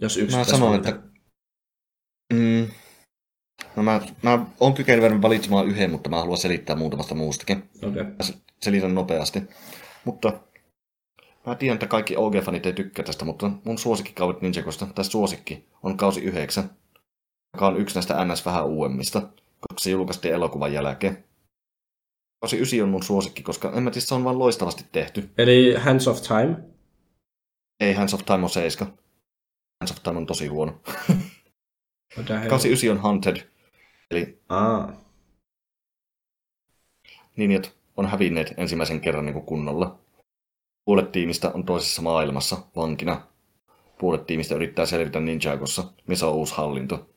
Jos yksi Mä sanon, että... Mm, no mä, mä oon kykenevän valitsemaan yhden, mutta mä haluan selittää muutamasta muustakin. Okay. Selitän nopeasti. Mutta mä tiedän, että kaikki OG-fanit ei tykkää tästä, mutta mun suosikkikaudet Ninjagosta, tai suosikki, on kausi 9, joka on yksi näistä NS vähän uudemmista, koska se julkaistiin elokuvan jälkeen. Kausi 9 on mun suosikki, koska en mä tiedä, se on vaan loistavasti tehty. Eli Hands of Time? Ei, Hands of Time on 7. Hands of Time on tosi huono. <laughs> Kausi 9 on Hunted. Eli Aa. ninjat on hävinneet ensimmäisen kerran niin kunnolla. Puolet tiimistä on toisessa maailmassa vankina. Puolet tiimistä yrittää selvitä Ninjagossa, missä on uusi hallinto.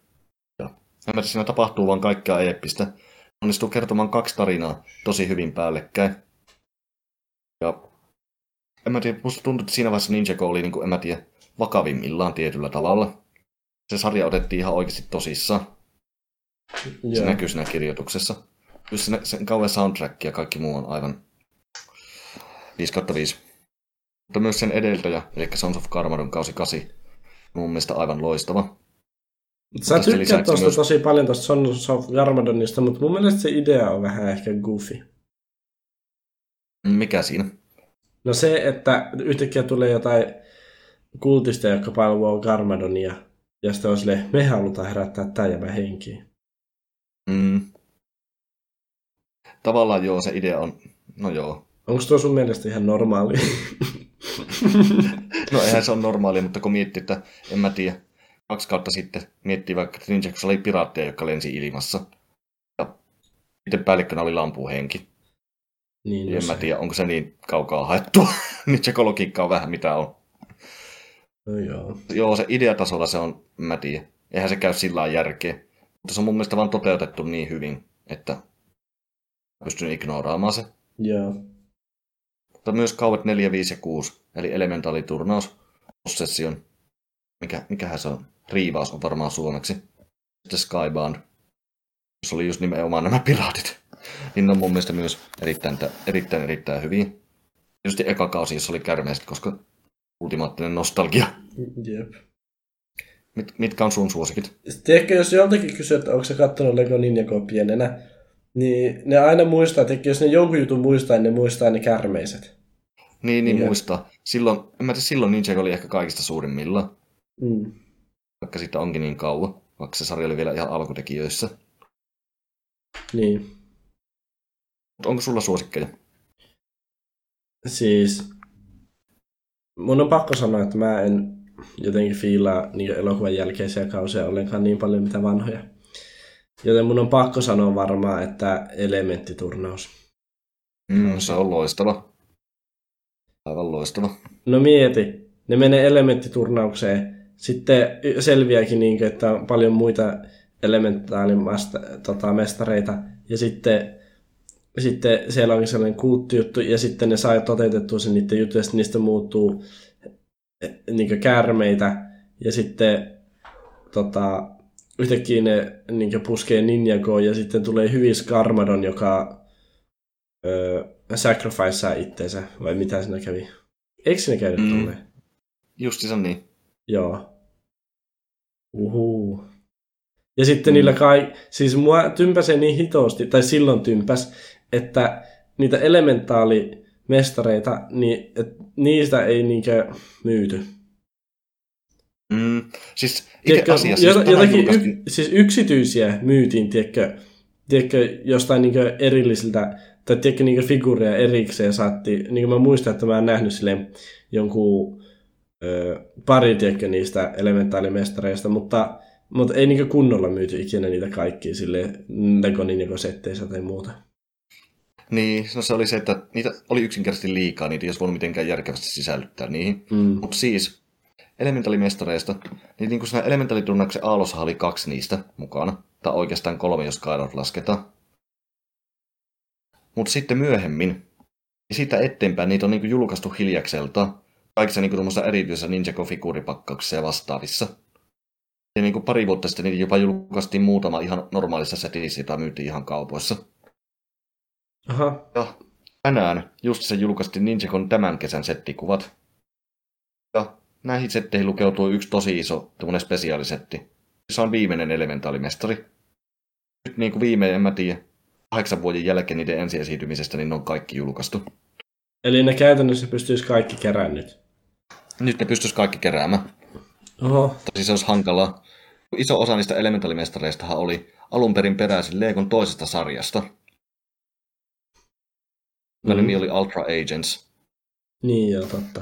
Ja en siinä tapahtuu vaan kaikkea eeppistä. Onnistuu kertomaan kaksi tarinaa tosi hyvin päällekkäin. Ja en mä tiedä, musta tuntuu, että siinä vaiheessa Ninjago oli, niin kuin, en mä tiedä, vakavimmillaan tietyllä tavalla. Se sarja otettiin ihan oikeasti tosissaan. Yeah. Se näkyy siinä kirjoituksessa. Just sen, sen kauan soundtrack ja kaikki muu on aivan 5 5. Mutta myös sen edeltäjä, eli Sons of Carmadon kausi 8, mun mielestä aivan loistava. Sä tykkäät tuosta myös... tosi paljon tuosta Sons of Carmadonista, mutta mun mielestä se idea on vähän ehkä goofy. Mikä siinä? No se, että yhtäkkiä tulee jotain kultista, jotka palvoo Garmadonia, ja sitten on silleen, me halutaan herättää tämä ja henkiin. Mm. Tavallaan joo, se idea on, no joo. Onko tuo sun mielestä ihan normaali? <laughs> no eihän se ole normaali, mutta kun miettii, että en mä tiedä, kaksi kautta sitten miettii vaikka, että Ninjakussa oli piraatteja, jotka lensi ilmassa. Ja sitten päällikkönä oli lampuhenki. Niin, en mä tiedä, onko se niin kaukaa haettua. <laughs> Ninjakologiikka on vähän mitä on. No joo. Joo, se ideatasolla se on, mä tiedän. Eihän se käy sillä järkeä. Mutta se on mun mielestä vaan toteutettu niin hyvin, että pystyn ignoraamaan se. Joo. Mutta myös kauet 4, 5 ja 6, eli elementaaliturnaus, Possession, mikä, mikähän se on, Riivaus on varmaan suomeksi. Sitten Skybound, jos oli just nimenomaan nämä piraatit. Niin ne on mun mielestä myös erittäin, erittäin, erittäin hyviä. Just eka kausi, jossa oli kärmeistä, koska ultimaattinen nostalgia. Jep. Mit, mitkä on sun suosikit? Tiedätkö, jos joltakin kysyy, että onko se katsonut Lego Ninjago pienenä, niin ne aina muistaa, että jos ne jonkun jutun muistaa, niin ne muistaa ne kärmeiset. Niin, niin, muistaa. Silloin, en mä tiedä, silloin Ninjago oli ehkä kaikista suurimmillaan. Mm. Vaikka siitä onkin niin kauan, vaikka se sarja oli vielä ihan alkutekijöissä. Niin. Mutta onko sulla suosikkeja? Siis mun on pakko sanoa, että mä en jotenkin fiilaa niin elokuvan jälkeisiä kausia ollenkaan niin paljon mitä vanhoja. Joten mun on pakko sanoa varmaan, että elementtiturnaus. Mm, se on loistava. Aivan loistava. No mieti, ne menee elementtiturnaukseen. Sitten selviääkin, niin kuin, että on paljon muita elementaalimasta tota, mestareita. Ja sitten, sitten siellä onkin sellainen kulttijuttu, ja sitten ne saa toteutettua sen niiden juttuja, ja sitten niistä muuttuu niin käärmeitä, ja sitten tota, yhtäkkiä ne niin puskee Ninjagoon, ja sitten tulee hyvis Karmadon, joka öö, sacrificea itteensä, vai mitä siinä kävi? Eikö siinä käynyt mm. tolleen? se niin. Joo. Uhu. Ja sitten mm. niillä kai, siis mua tympäsee niin hitosti, tai silloin tympäs, että niitä elementaalimestareita, niin et niistä ei niinkö myyty. Mm, siis tiedätkö, asiassa, jota, jotakin y, siis yksityisiä myytiin, tiedätkö, tiedätkö jostain niinkö erillisiltä, tai tiedätkö niinkö figuureja erikseen saatti, niin mä muistan, että mä oon nähnyt silleen jonkun ö, pari, tiedätkö, niistä elementaalimestareista, mutta Mutta ei niinku kunnolla myyty ikinä niitä kaikkia sille Lego Ninjago-setteissä tai muuta. Niin, no se oli se, että niitä oli yksinkertaisesti liikaa, niitä ei olisi voinut mitenkään järkevästi sisällyttää niihin. Mm. Mutta siis, elementalimestareista, niin, niin kuin siinä elementalitunnauksen aallossa oli kaksi niistä mukana. Tai oikeastaan kolme, jos Kaidot lasketaan. Mutta sitten myöhemmin, niin siitä eteenpäin niitä on niin kuin julkaistu hiljakselta. Kaikissa niin kuin erityisissä Ninjago-figuuripakkauksissa ja vastaavissa. Ja niin kuin pari vuotta sitten niitä jopa julkaistiin muutama ihan normaalissa setissä, jota myytiin ihan kaupoissa. Aha. Ja tänään just se julkaistiin Ninjagon tämän kesän settikuvat. Ja näihin setteihin lukeutuu yksi tosi iso tämmöinen spesiaalisetti. Se on viimeinen elementaalimestari. Nyt niin kuin viimein, en mä tiedä, kahdeksan vuoden jälkeen niiden ensiesiintymisestä, niin ne on kaikki julkaistu. Eli ne käytännössä pystyisi kaikki kerään nyt. Nyt ne pystyisi kaikki keräämään. Oho. Tosi se olisi hankalaa. Iso osa niistä elementaalimestareistahan oli alun perin peräisin Legon toisesta sarjasta. Mm. Mm. nimi oli Ultra Agents. Niin joo, totta.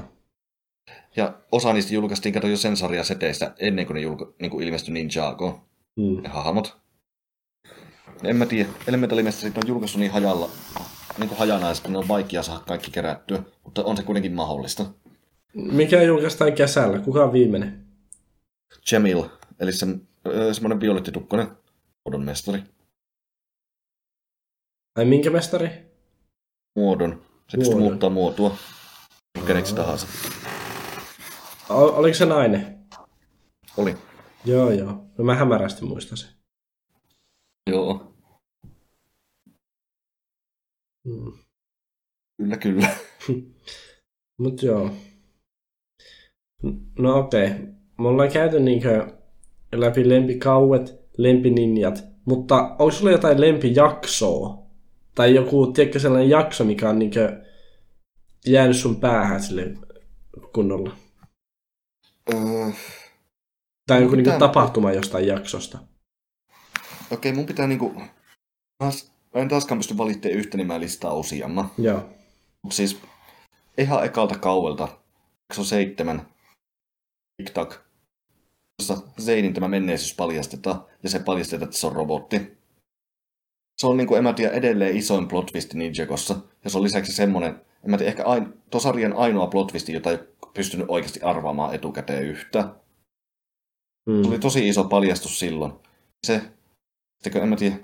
Ja osa niistä julkaistiin kato jo sen sarjan seteistä ennen kuin ne julka, niin kuin ilmestyi Ninjago, Mm. ne hahmot. En mä tiedä, elementalimestarit on julkaissut niin hajalla, niin kuin hajanaisesti, ne on vaikea saada kaikki kerättyä, mutta on se kuitenkin mahdollista. Mikä julkaistaan kesällä? Kuka on viimeinen? Jamil, eli se, semmoinen violettitukkonen muodon mestari. Ai minkä mestari? Muodon. Se pystyy muuttaa muotoa. Keneksi tahansa. O- oliko se nainen? Oli. Joo, joo. No mä hämärästi muistan sen. Joo, Mm. kyllä kyllä. <laughs> Mut joo. No okei. Okay. Me ollaan käyty niinkö läpi lempikauet, lempininjat, mutta onko sulla jotain lempijaksoa? Tai joku, tiedätkö, sellainen jakso, mikä on niinkö jäänyt sun päähän sille kunnolla? Öö, Tai joku niinkö Tää- tapahtuma jostain jaksosta? Okei, mun pitää niinku... Mä en taaskaan pysty valittamaan yhtä, niin mä listaan useamman. Joo. Siis ihan ekalta kauelta, jakso seitsemän, TikTok, jossa Zeinin tämä menneisyys paljastetaan, ja se paljastetaan, että se on robotti. Se on niinku, en mä tiedä, edelleen isoin plot twist Ninjagossa, ja se on lisäksi semmonen, en mä tiedä, ehkä ain, tuo sarjan ainoa plot twist, jota ei pystynyt oikeasti arvaamaan etukäteen yhtään. Se oli Mm. tosi iso paljastus silloin. Se, sitten en mä tiedä,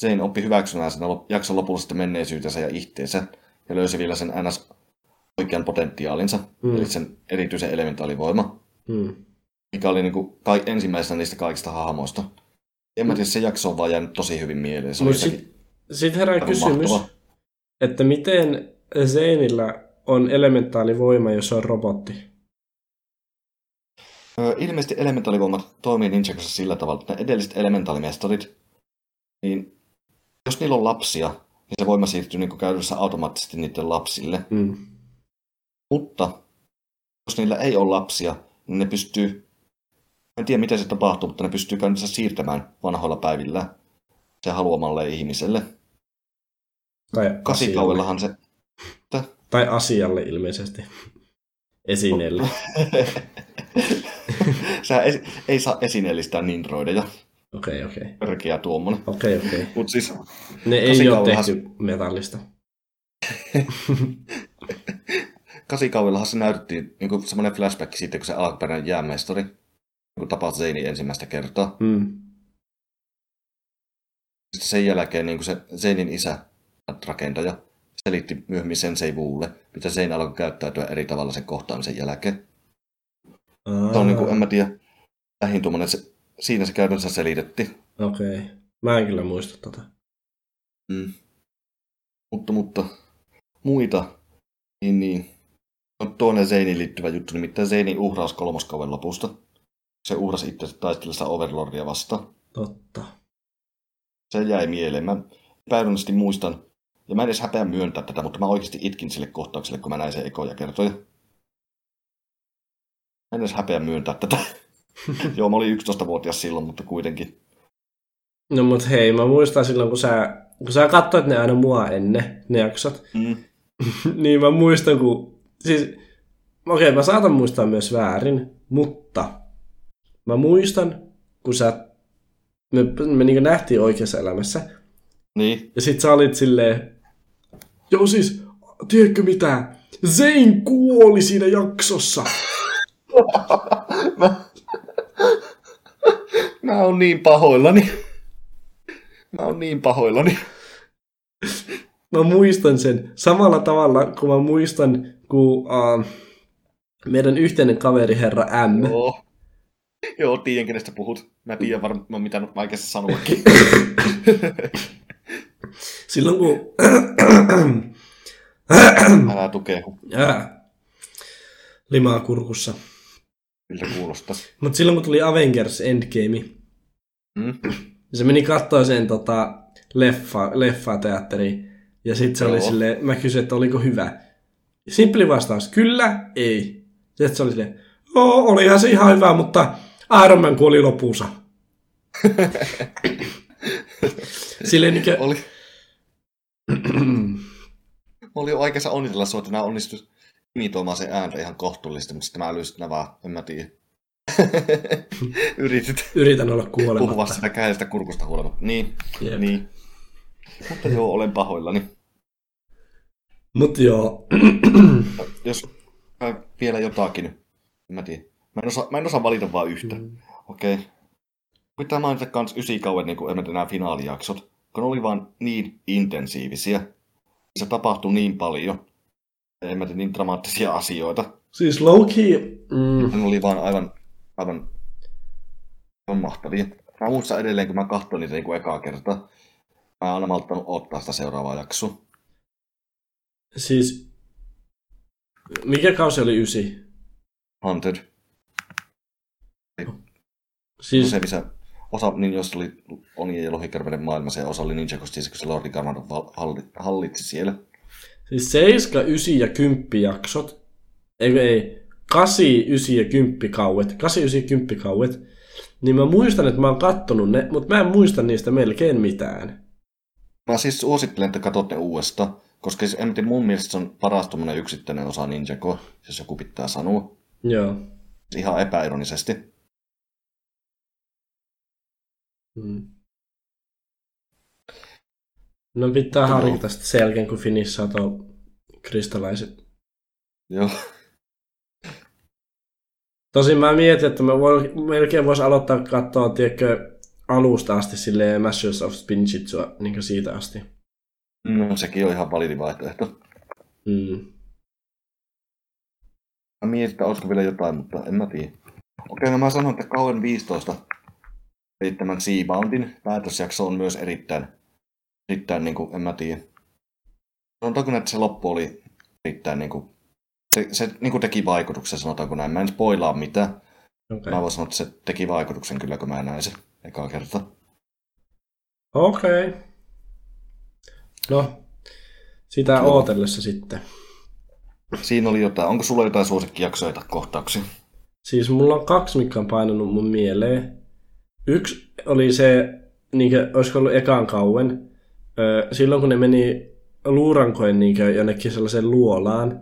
Zane oppi hyväksymään sen jakson lopulla sitten menneisyytensä ja ihteensä, ja löysi vielä sen ns. oikean potentiaalinsa, Mm. mm. eli sen erityisen elementaalivoima, Mm. mikä oli niinku kai, ensimmäisenä niistä kaikista hahmoista. En mä tiedä, se jakso on vaan jäänyt tosi hyvin mieleen. Se jotenkin sit, herää kysymys, mahtava. että miten Zeinillä on elementaalivoima, jos se on robotti? Öö, ilmeisesti elementaalivoimat toimii Ninjagossa sillä tavalla, että ne edelliset elementaalimestarit, niin jos niillä on lapsia, niin se voima siirtyy niin käytännössä automaattisesti niiden lapsille. Mm. Mutta jos niillä ei ole lapsia, niin ne pystyy, en tiedä miten se tapahtuu, mutta ne pystyy käytännössä siirtämään vanhoilla päivillä se haluamalle ihmiselle. Tai asialle. Kasikauellahan se, Tai asialle ilmeisesti. Esineelle. <laughs> Sä ei, ei saa esineellistää ninroideja. Okei, okei. Törkeä tuommoinen. Okei, okei. Mutta siis Ne ei ole tehty metallista. <laughs> kasikauellahan se näytettiin niin semmoinen flashback siitä, kun se alkuperäinen jäämestari niin tapasi Zeini ensimmäistä kertaa. Mm. Sitten sen jälkeen niin se Zeinin isä, rakentaja, selitti myöhemmin Sensei Wulle, mitä Zein alkoi käyttäytyä eri tavalla sen kohtaamisen jälkeen. Aa, Se on, niin kuin, en mä tiedä, lähin tuommoinen, se, siinä se käytännössä selitettiin. Okei. Mä en kyllä muista tota. Mm. Mutta, mutta muita, niin, niin. On toinen Zeiniin liittyvä juttu, nimittäin Zeinin uhraus kolmoskauden lopusta. Se uhrasi itse taistellessa Overlordia vastaan. Totta. Se jäi mieleen. Mä epäilyllisesti muistan, ja mä en edes häpeä myöntää tätä, mutta mä oikeasti itkin sille kohtaukselle, kun mä näin sen ekoja kertoja. Mä en edes häpeä myöntää tätä. <laughs> Joo, mä olin 11-vuotias silloin, mutta kuitenkin. No mut hei, mä muistan silloin, kun sä, kun sä katsoit ne aina mua ennen, ne jaksot, Mm. <laughs> niin mä muistan, kun... Siis, okei, okay, mä saatan muistaa myös väärin, mutta mä muistan, kun sä, me, me niin nähtiin oikeassa elämässä, Niin. ja sit sä olit silleen, joo siis, tiedätkö mitä, Zein kuoli siinä jaksossa. <laughs> mä, mä oon niin pahoillani. Mä oon niin pahoillani. Mä muistan sen samalla tavalla, kun mä muistan, kun uh, meidän yhteinen kaveri herra M, Joo. Joo, tiedän kenestä puhut. Mä tiedän varmaan mitä nyt vaikeassa sanoakin. <laughs> silloin kun... <coughs> Älä tukee, kun Ää, limaa kurkussa. miltä kuulostaa. Mutta silloin kun tuli Avengers Endgame, Mm? se meni katsoa sen tota, leffa, leffateatteriin. Ja sitten se oli Joo. silleen, mä kysyin, että oliko hyvä. Simpli vastaus, kyllä, ei. Sitten se oli silleen, oo, olihan se ihan hyvä, mutta Iron Man kuoli lopussa. <laughs> silleen niin Oli, oli jo aikaisa onnitella sua, että nämä onnistui imitoimaan sen ääntä ihan kohtuullisesti, mutta sitten mä älysin, vaan, en mä tiedä. <laughs> Yritit yritän olla puhua kuolematta. sitä kädestä kurkusta huolimatta. Niin, Jep. niin. Mutta joo, olen pahoillani. Mut joo, <clears throat> Jos vielä jotakin, en mä tiedä. Mä en osaa, mä en osaa valita vaan yhtä. Okei. Okay. Pitää mainita kans ysikauden niin kuin nämä finaalijaksot, kun ne oli vaan niin intensiivisiä. Se tapahtui niin paljon. En mä tiedä, niin dramaattisia asioita. siis Loki, mm, Ne oli vaan aivan, aivan, aivan mahtavia. Mä muistan edelleen, kun mä katsoin niitä niin kuin ekaa kertaa. Mä en aina malttanut ottaa sitä seuraavaa jaksoa. Siis mikä kausi oli ysi? Haunted. Siis, Se, missä osa niin jos oli Onien ja Lohikärvelen maailmassa ja osa oli Ninja Justice, kun se Lordi Garmado halli- hallitsi siellä. siis 7, 9 ja 10 jaksot. Eikö ei, 8, 9 ja 10 kauet. 8, 9 ja 10 kauet. Niin mä muistan, että mä oon kattonut ne, mutta mä en muista niistä melkein mitään. Mä siis suosittelen, että katsot ne uudestaan, koska siis, en tiedä, mun mielestä se on paras yksittäinen osa Ninjagoa, jos joku pitää sanoa. Joo. Ihan epäironisesti. Mm. No pitää Joo. harkita sitten sen jälkeen, kun finissaa tuo kristalaiset. Joo. Tosin mä mietin, että mä voi, melkein vois aloittaa katsoa, tiedätkö, alusta asti silleen Masters of Spinjitsua, niin siitä asti. No sekin on ihan validi vaihtoehto. Mm. Mä mietin, että olisiko vielä jotain, mutta en mä tiedä. Okei, no mä sanon, että kauan 15 eli tämän Seaboundin päätösjakso on myös erittäin, erittäin niin kuin, en mä tiedä. Sanotaanko, että se loppu oli erittäin niin kuin, se, se niin kuin teki vaikutuksen, sanotaanko näin. Mä en spoilaa mitään. Okei. Mä voin sanoa, että se teki vaikutuksen kyllä, kun mä näin sen ekaa kertaa. Okei. No, sitä Joo. ootellessa sitten. Siinä oli jotain. Onko sulla jotain suosikkijaksoja tai kohtauksia? Siis mulla on kaksi, mikä on painanut mun mieleen. Yksi oli se, niin kuin, olisiko ollut ekan kauen, silloin kun ne meni luurankojen niin kuin, jonnekin sellaiseen luolaan.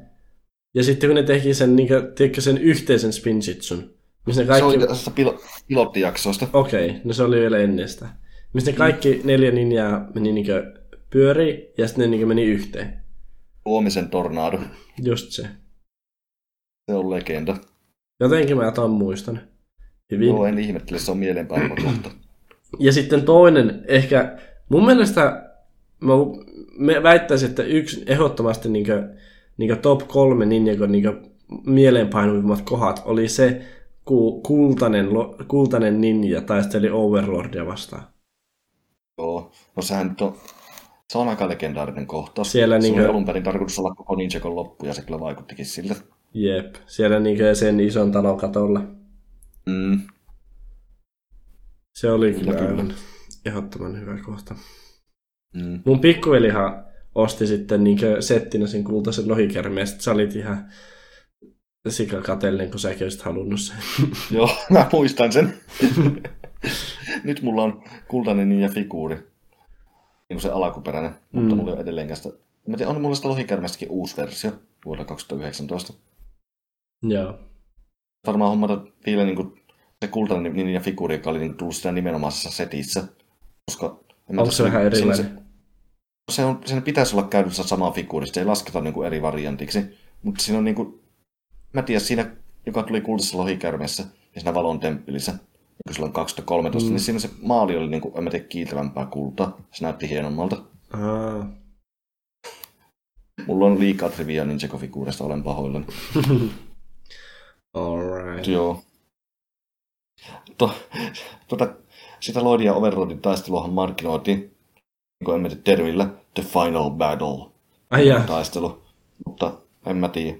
Ja sitten kun ne teki sen, niin kuin, tiedätkö, sen yhteisen spinjitsun. Missä ne Kaikki... Se oli tästä pilo- pilottijaksoista. Okei, okay, no se oli vielä ennen sitä. Missä ne kaikki neljä ninjaa meni niin kuin, pyörii ja sitten ne niin kuin, meni yhteen. Tuomisen tornado. Just se. Se on legenda. Jotenkin mä ton muistan. Hyvin. Joo, en ihmettele, se on mielenpäivä kohta. <clears throat> Ja sitten toinen, ehkä mun mielestä mä väittäisin, että yksi ehdottomasti niin niin top kolme Ninjagon niin mieleenpainuvimmat kohdat oli se, kun kultainen, kultainen ninja taisteli Overlordia vastaan. Joo. No sehän nyt on, se on aika legendaarinen kohtaus. Siellä se niinkö- oli alun perin tarkoitus olla koko Ninjakon loppu, ja se kyllä vaikuttikin siltä. Jep, siellä niin sen ison talon katolla. Mm. Se oli Kyllä, kyllä, aivan ehdottoman hyvä kohta. Mm. Mun pikkuvelihan osti sitten niin settinä sen kultaisen lohikärmen, ja sit sä olit ihan sikakatellinen, kun säkin olisit halunnut sen. <laughs> Joo, mä muistan sen. <laughs> Nyt mulla on kultainen ninja figuuri. Niin kuin se alkuperäinen, mutta Mm. mulla ei ole edelleenkään sitä. Mä tiedän, on mulla sitä lohikärmestäkin uusi versio vuodelta 2019. Joo. Varmaan hommata vielä niin kuin se kultainen ninja figuuri, joka oli niin tullut siinä nimenomaisessa setissä. Koska, Onko se vähän erilainen? Se, se on, sen pitäisi olla käytössä sama figuuri, se ei lasketa niin kuin eri variantiksi. Mutta siinä on niin kuin, mä tiedän, siinä, joka tuli kultaisessa lohikärmessä ja siinä valon temppelissä, niin silloin 2013, mm. niin siinä se maali oli, niin kuin, en mä tiedä, kiiltävämpää kultaa. Se näytti hienommalta. Aa. Mulla on liikaa trivia Ninjago-figuurista, olen pahoillani. <laughs> Alright. Joo. To, tuota, sitä Lloydin ja Overlordin taisteluahan markkinoitiin, niin kuin en mä tiedä termillä, The Final Battle Ai taistelu. Mutta en mä tiedä.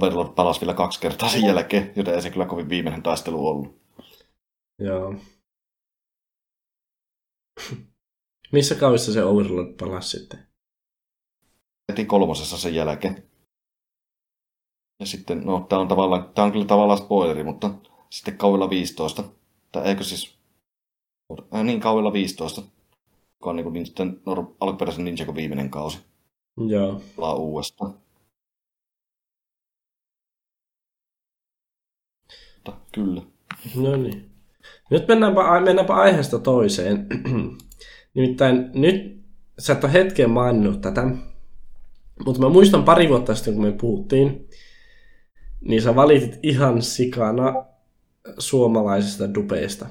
Overlord palasi vielä kaksi kertaa sen jälkeen, joten ei se kyllä kovin viimeinen taistelu ollut. Joo. Missä kaudessa se Overlord palasi sitten? Heti kolmosessa sen jälkeen. Ja sitten, no tää on tavallaan, tää on kyllä tavallaan spoileri, mutta sitten kaudella 15. Tai eikö siis, äh, niin kaudella 15. Joka on niin kuin niin sitten alkuperäisen Ninjago viimeinen kausi. Joo. Palaa uudestaan. Mutta kyllä. No niin. Nyt mennäänpä, mennäänpä aiheesta toiseen. <clears throat> Nimittäin nyt, sä et ole hetken maininnut tätä, mutta mä muistan pari vuotta sitten, kun me puhuttiin, niin sä valitit ihan sikana suomalaisista dupeista.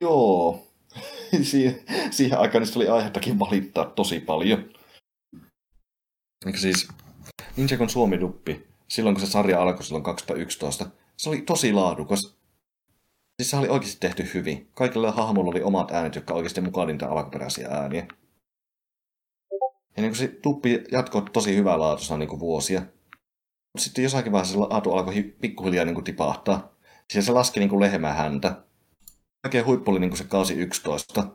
Joo. <laughs> siihen, siihen aikaan niistä oli aihettakin valittaa tosi paljon. Eikö siis Ninjagon Suomi-duppi, silloin kun se sarja alkoi silloin 2011, se oli tosi laadukas. Siis se oli oikeasti tehty hyvin. Kaikilla hahmoilla oli omat äänet, jotka oikeasti mukaan niitä alkuperäisiä ääniä. Ja niin se duppi jatkoi tosi hyvää laatuisena niin vuosia. Sitten jossakin vaiheessa se laatu alkoi hi- pikkuhiljaa niin kuin tipahtaa. Siis se laski niin kuin lehmää häntä. Kaikkein huippu oli niin kuin se kausi 11,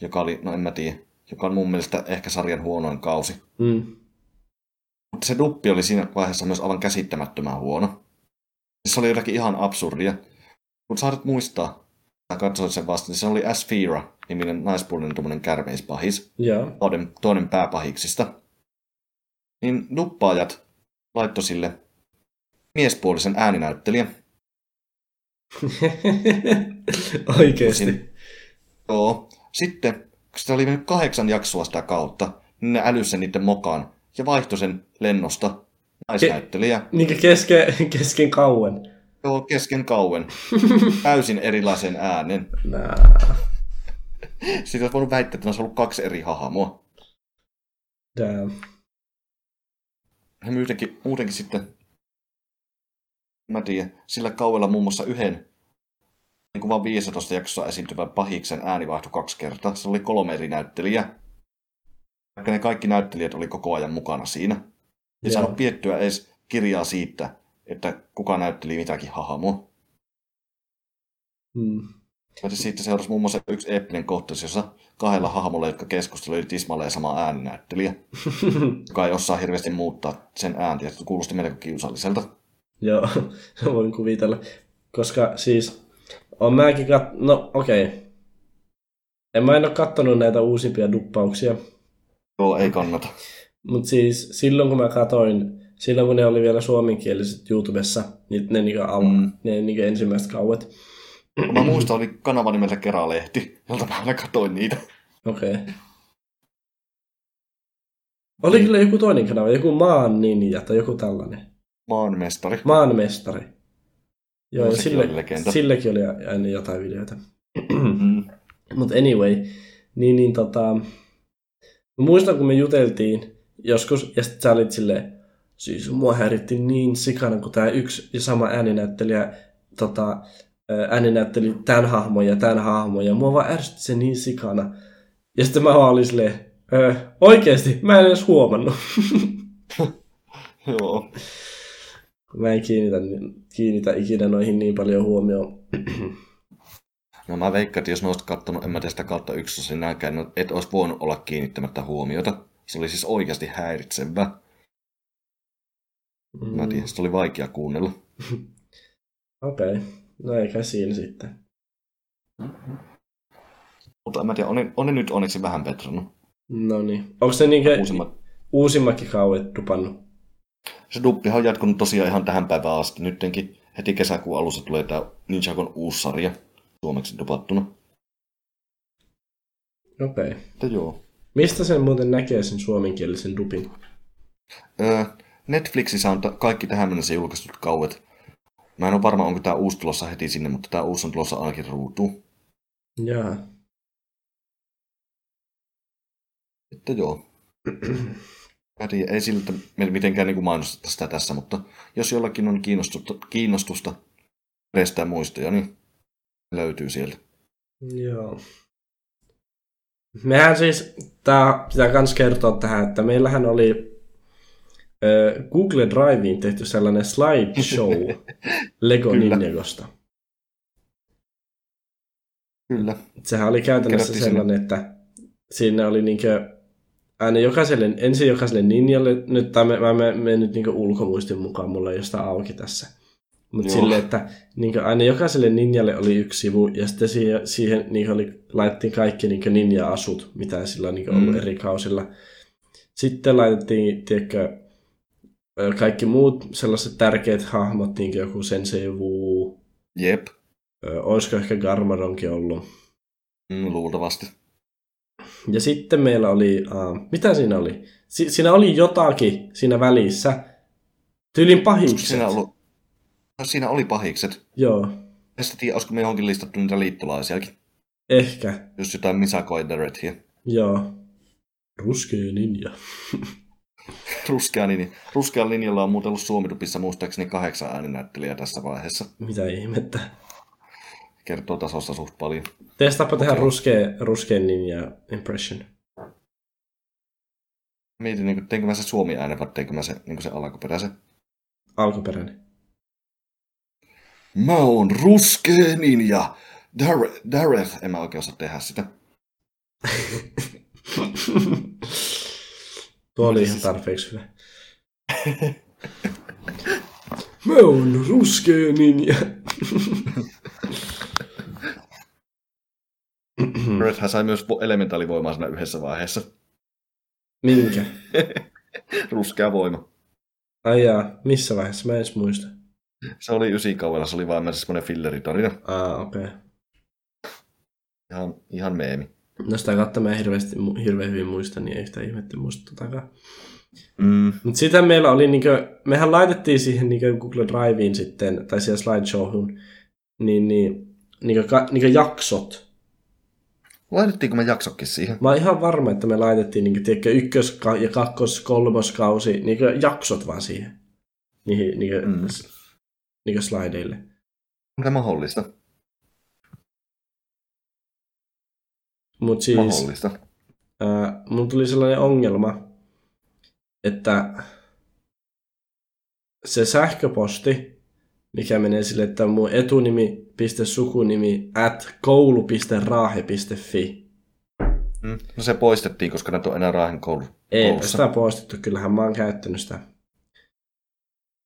joka oli, no en mä tiedä, joka on mun mielestä ehkä sarjan huonoin kausi. Mm. Mutta se duppi oli siinä vaiheessa myös aivan käsittämättömän huono. Se oli jotakin ihan absurdia. Kun saatat muistaa, tai katsoit sen vasta, niin se oli Asphira, niminen naispuolinen tuommoinen kärmeispahis, Joo. toinen, toinen pääpahiksista. Niin duppaajat laittoi sille miespuolisen ääninäyttelijän. <laughs> Oikeesti. Joo. Sitten, kun sitä oli mennyt kahdeksan jaksoa sitä kautta, niin ne älys sen niiden mokaan ja vaihtoi sen lennosta naisnäyttelijä. Niinkä kesken, kesken kauen. Joo, kesken kauen. Täysin erilaisen äänen. Nää. Siitä olisi voinut väittää, että olisi ollut kaksi eri hahmoa. Damn. Ja muutenkin, muutenkin sitten, mä tiedän, sillä kauella muun muassa yhden niin kuin vaan 15 jaksossa esiintyvän pahiksen ääni vaihtui kaksi kertaa. Se oli kolme eri näyttelijää. Vaikka ne kaikki näyttelijät oli koko ajan mukana siinä. Joo. saanut piettyä edes kirjaa siitä, että kuka näytteli mitäkin hahmoa. Mm. Ja siitä seurasi muun muassa yksi eeppinen kohtaus, jossa kahdella hahmolla, jotka keskustelivat, oli tismalleen sama ääninäyttelijä, <laughs> joka ei osaa hirveästi muuttaa sen ääntä, ja se kuulosti melko kiusalliselta. Joo, <laughs> voin kuvitella. Koska siis, on mäkin kat... No okei. Okay. En mä en ole kattonut näitä uusimpia duppauksia. Joo, ei kannata. Mutta siis silloin kun mä katoin, silloin kun ne oli vielä suomenkieliset YouTubessa, niin ne, niinku al- Mm. ne niinku ensimmäiset kauet. Mä muistan, oli kanava nimeltä Keralehti, jolta mä aina katoin niitä. Okei. Okay. Oli kyllä joku toinen kanava, joku maan ninja tai joku tällainen. Maanmestari. Maanmestari. Joo, No, ja sekin sille, oli sillekin oli aina jotain videoita. Mm. <clears throat> Mutta anyway, niin, niin tota, mä muistan kun me juteltiin joskus, ja sitten sä olit silleen, siis mua häiritti niin sikana, kun tämä yksi ja sama ääninäyttelijä tota, ää, ääninäytteli tämän hahmon ja tämän hahmon, ja mua vaan ärsytti se niin sikana. Ja sitten mä vaan olin silleen, öö, oikeesti, mä en edes huomannut. <laughs> Joo. mä en kiinnitä, kiinnitä ikinä noihin niin paljon huomioon. No mä veikkaan, että jos mä olisit kattonut, en mä tiedä sitä kautta yksossa, niin näkään, no, et olisi voinut olla kiinnittämättä huomiota. Se oli siis oikeasti häiritsevä. Mä en tiedä, sitä oli vaikea kuunnella. <laughs> Okei, okay. no eikä siinä sitten. Mutta en mä tiedä, on ne, on ne nyt onneksi vähän petrannut. No niin. Onko se niinkö Uusimmat. uusimmakin kauet dupannut? Se duppihan on jatkunut tosiaan ihan tähän päivään asti nyttenkin. heti kesäkuun alussa tulee tämä Ninjagon uusi sarja suomeksi dupattuna. Okei. Okay. Joo. Mistä sen muuten näkee sen suomenkielisen dupin? Öö, Netflixissä on kaikki tähän mennessä julkaistut kauet. Mä en ole varma, onko tämä uusi tulossa heti sinne, mutta tämä uusi on tulossa ainakin ruutuun. Jaa. Että joo. Ei siltä mitenkään niin mainosteta sitä tässä, mutta jos jollakin on kiinnostusta, kiinnostusta restää muistoja, niin löytyy sieltä. Joo. Mehän siis, tää pitää kans kertoa tähän, että meillähän oli Google Driveen tehty sellainen slideshow <laughs> Lego. Ninjagosta. Kyllä. Sehän oli käytännössä Kerättiin sellainen, että siinä oli niinkö aina jokaiselle, ensin jokaiselle ninjalle, nyt tai mä, mä, mä menen nyt niinkö ulkomuistin mukaan, mulla ei ole sitä auki tässä. Mutta silleen, että niinkö aina jokaiselle ninjalle oli yksi sivu, ja sitten siihen, siihen niinkö oli, laitettiin kaikki niinkö ninja-asut, mitä sillä on niinkö ollut Mm. eri kausilla. Sitten laitettiin, tiedätkö, kaikki muut sellaiset tärkeät hahmot, niinkö joku Sensei Wu, Jep. olisiko ehkä Garmadonkin ollut. Mm, luultavasti. Ja sitten meillä oli, uh, mitä siinä oli? Si- siinä oli jotakin siinä välissä. Tyylin pahikset. siinä, ollut... no, siinä oli pahikset. Joo, sitten tiedä, olisiko me johonkin listattu niitä liittolaisiakin. ehkä. Just jotain Misako ja. Joo. Ruskea ninja. <laughs> Ruskea, niin, ruskealla linjalla on muuten ollut Suomitupissa muistaakseni kahdeksan ääninäyttelijää tässä vaiheessa. Mitä ihmettä. Kertoo tasosta suht paljon. Testaappa tehdä Okei. ruskea, ruskea ninja impression. Mietin, niin kuin, teinkö mä se suomi äänen vai teinkö mä se, niin se alkuperäisen. Alkuperäinen. Mä oon ruskea ninja. Dareth, Dareth. En mä oikein osaa tehdä sitä. <laughs> Tuo oli ihan siis- tarpeeksi hyvä. <laughs> Mä oon ruskea ninja. Darethhän <laughs> sai myös vo- elementaalivoimaa siinä yhdessä vaiheessa. Minkä? <laughs> Ruskea voima. Ai jaa, missä vaiheessa? Mä en edes muista. Se oli ysikaudella, se oli vaan semmoinen filleritarina. Aa, okei. Okay. Ihan, ihan meemi. No sitä kautta mä en hirveästi, hirveän hyvin muista, niin ei yhtään ihmettä muista totakaan. Mm, Mutta sitä meillä oli, niinkö, mehän laitettiin siihen niinkö Google Driveen sitten, tai siihen slideshowhun, niin, niin, niinkö, ka, niinkö jaksot. laitettiinko me jaksokkin siihen? Mä oon ihan varma, että me laitettiin niinkö, tiedätkö, ykkös- ja kakkos, kolmoskausi, niinkö jaksot vaan siihen. Niihin niinkö, Mm. niinkö slideille. Onko mahdollista? Mut siis, Mahdollista. ää, mun tuli sellainen ongelma, että se sähköposti, mikä menee sille, että mun etunimi, piste sukunimi, at koulu.raahe.fi. Mm. No se poistettiin, koska näitä on enää Raahen koulu. Ei koulussa. sitä poistettu, kyllähän mä oon käyttänyt sitä.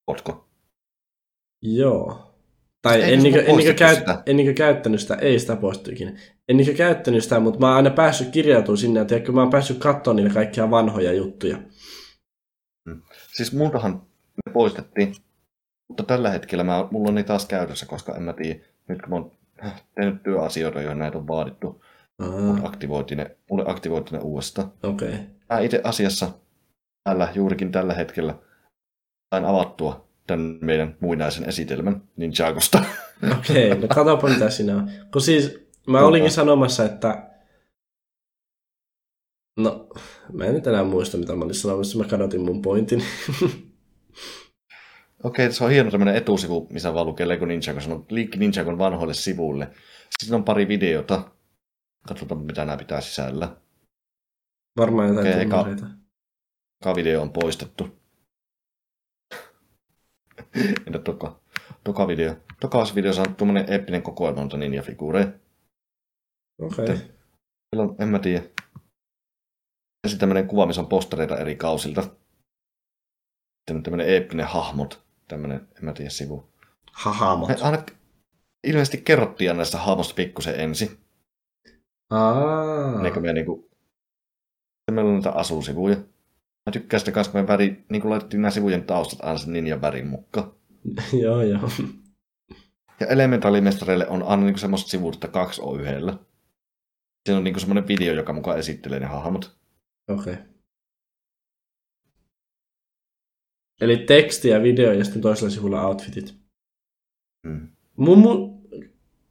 Ootko? Joo. Tai en, niinkö, en, niinkö käyt, sitä? en niinkö käyttänyt sitä, ei sitä poistettu ikinä. En niinkö käyttänyt sitä, mutta mä oon aina päässyt kirjautumaan sinne, ja tiedätkö, mä oon päässyt katsomaan niitä kaikkia vanhoja juttuja. Siis multahan ne poistettiin, mutta tällä hetkellä mä, mulla on niitä taas käytössä, koska en mä tiedä, nyt kun mä oon tehnyt työasioita, joihin näitä on vaadittu, mut Aa, aktivoitiin ne, mulle aktivoitiin ne uudestaan. okei. Okay. Mä itse asiassa täällä, juurikin tällä hetkellä sain avattua tämän meidän muinaisen esitelmän Ninjagosta. Okei, no katsopa mitä siinä on. Kun siis mä Ota. olinkin sanomassa, että... No, mä en nyt enää muista, mitä mä olin sanomassa, mä kadotin mun pointin. <laughs> Okei, se on hieno tämmöinen etusivu, missä vaan lukee Lego Ninjago, se on linkki Ninjagon vanhoille sivuille. Sitten on pari videota. Katsotaan, mitä nämä pitää sisällä. Varmaan jotain okay, eka-. Toka video on poistettu. <laughs> Entä toka? Toka video. Tokas videossa on tuommoinen eeppinen kokoelma noita ninja-figuureja. Okei. On, en mä tiedä. Sitten tämmöinen kuva, missä on postereita eri kausilta. Sitten on tämmöinen eeppinen hahmot. Tämmöinen, en mä tiedä, sivu. Hahamot. Me aina ilmeisesti kerrottiin näistä hahmosta pikkusen ensin. Aa. Ennen kuin me niinku... Sitten meillä on näitä asusivuja. Mä tykkään sitä kanssa, kun me väri, niin kuin laitettiin nämä sivujen taustat aina sen ninjan värin mukaan. <laughs> joo, joo. Ja elementalimestareille on aina niin semmoiset sivut, että kaksi on yhdellä. Siinä on niin semmoinen video, joka mukaan esittelee ne hahmot. Okei. Okay. Eli teksti ja video ja sitten toisella sivulla outfitit. Mm. Mun,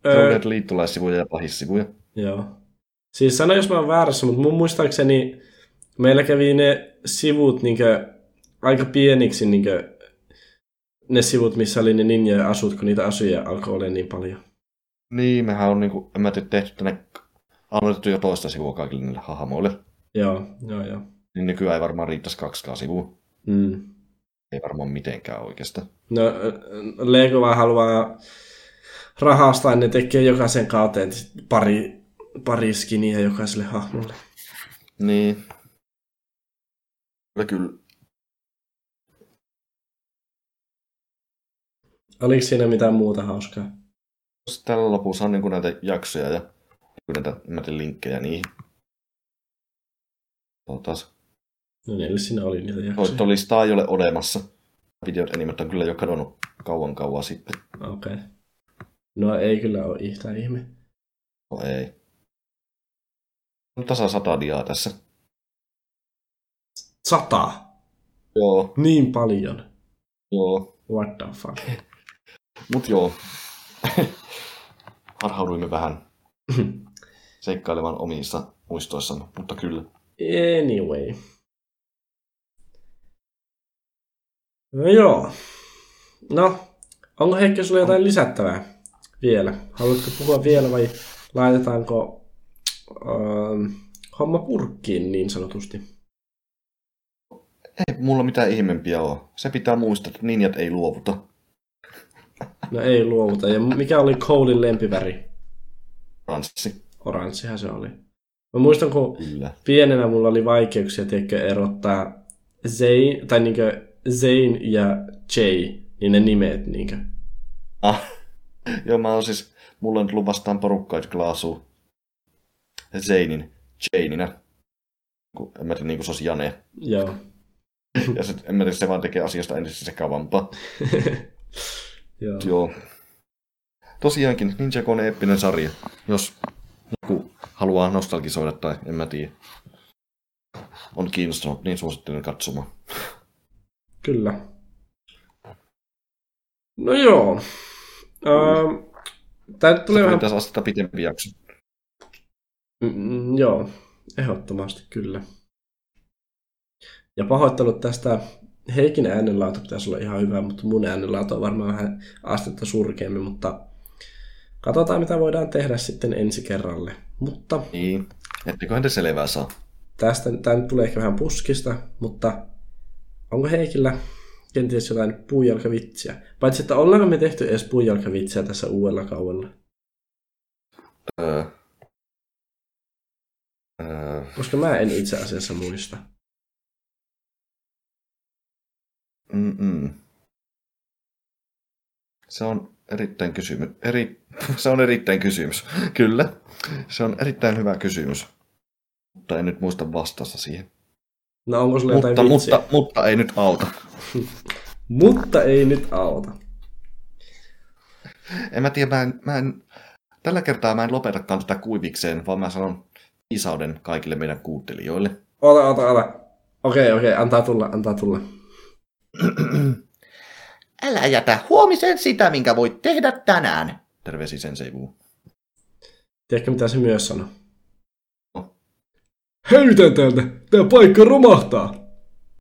Se on öö, liittolaissivuja ja pahissivuja. joo. Siis sano, jos mä oon väärässä, mutta mun muistaakseni meillä kävi ne sivut niinkö, aika pieniksi niinkö, ne sivut, missä oli ne ninjojen asut, kun niitä asuja alkoi olla niin paljon. Niin, mehän on niinku, en mä tiedä, tehty tänne, aloitettu jo toista sivua kaikille niille hahmoille. Joo, joo, joo. Niin nykyään ei varmaan riittäisi kaksikaan sivua. Mm. Ei varmaan mitenkään oikeastaan. No, Lego vaan haluaa rahastaa, ne tekee jokaisen kauteen pari, pari skiniä jokaiselle hahmolle. Niin. Kyllä kyllä. Oliko siinä mitään muuta hauskaa? Tällä lopussa on niinku näitä jaksoja ja niinku näitä mä teen linkkejä niihin. Taas. No niin, eli siinä oli niitä jaksoja. Soittolistaa ei ole olemassa. Videot enimmät on kyllä jo kadonnut kauan kauan sitten. Okei. Okay. No ei kyllä ole yhtään ihme. No ei. On tasa sata diaa tässä. Sata! Joo, Niin paljon. joo. What the fuck? <laughs> Mut joo. <laughs> Harhauduimme vähän <laughs> seikkailemaan omissa muistoissamme, mutta kyllä. Anyway. No joo. No, onko Heikki sulla jotain lisättävää vielä? Haluatko puhua vielä vai laitetaanko ähm, homma purkkiin niin sanotusti? Ei mulla mitään ihmeempiä ole. Se pitää muistaa, että ninjat ei luovuta. No ei luovuta. Ja mikä oli Colein lempiväri? Ranssi. Oranssihan se oli. Mä muistan, kun Kyllä. pienenä mulla oli vaikeuksia tiedätkö, erottaa Zayn, tai niinkö Zayn ja Jay, niin ne nimet niinkö. Ah. <laughs> Joo, mä oon siis, mulla on tullut vastaan porukkaa, jotka asuu Zainin, Janeina. Kun, en mä tiedä, niin kuin se olisi Jane. Joo. <laughs> Ja se, en mä tiedä, se vaan tekee asiasta entistä sekavampaa. <laughs> Joo. Joo. Tosiaankin, Ninja Kone eeppinen sarja. Jos joku haluaa nostalgisoida tai en mä tiedä. On kiinnostunut, niin suosittelen katsomaan. Kyllä. No joo. Ähm, nyt tulee vähän... tässä astetta pitempi jakso. Mm, joo, ehdottomasti kyllä. Ja pahoittelut tästä Heikin äänenlaatu pitäisi olla ihan hyvä, mutta mun äänenlaatu on varmaan vähän astetta surkeammin, mutta katsotaan mitä voidaan tehdä sitten ensi kerralle. Mutta Niin, etteköhän te selvää saa. tästä tämä nyt tulee ehkä vähän puskista, mutta onko Heikillä kenties jotain puujalkavitsiä? Paitsi, että ollaanko me tehty edes puujalkavitsiä tässä uudella kaudella? Öö. Öö. Koska mä en itse asiassa muista. Mm-mm. Se on erittäin kysymys. Eri... Se on erittäin kysymys. Kyllä. Se on erittäin hyvä kysymys. Mutta en nyt muista vastausta siihen. No onko sulla jotain Mutta, mutta, mutta ei nyt auta. <laughs> Mutta ei nyt auta. En mä tiedä, mä en, mä en, tällä kertaa mä en lopetakaan tätä kuivikseen, vaan mä sanon viisauden kaikille meidän kuuntelijoille. Ota, ota, ota. Okei, okei, antaa tulla, antaa tulla. <clears throat> Älä jätä huomisen sitä, minkä voit tehdä tänään. Terveisi Sensei Wu. Tiedätkö, mitä se myös sanoi? No. Hävytään täältä! Tää paikka romahtaa!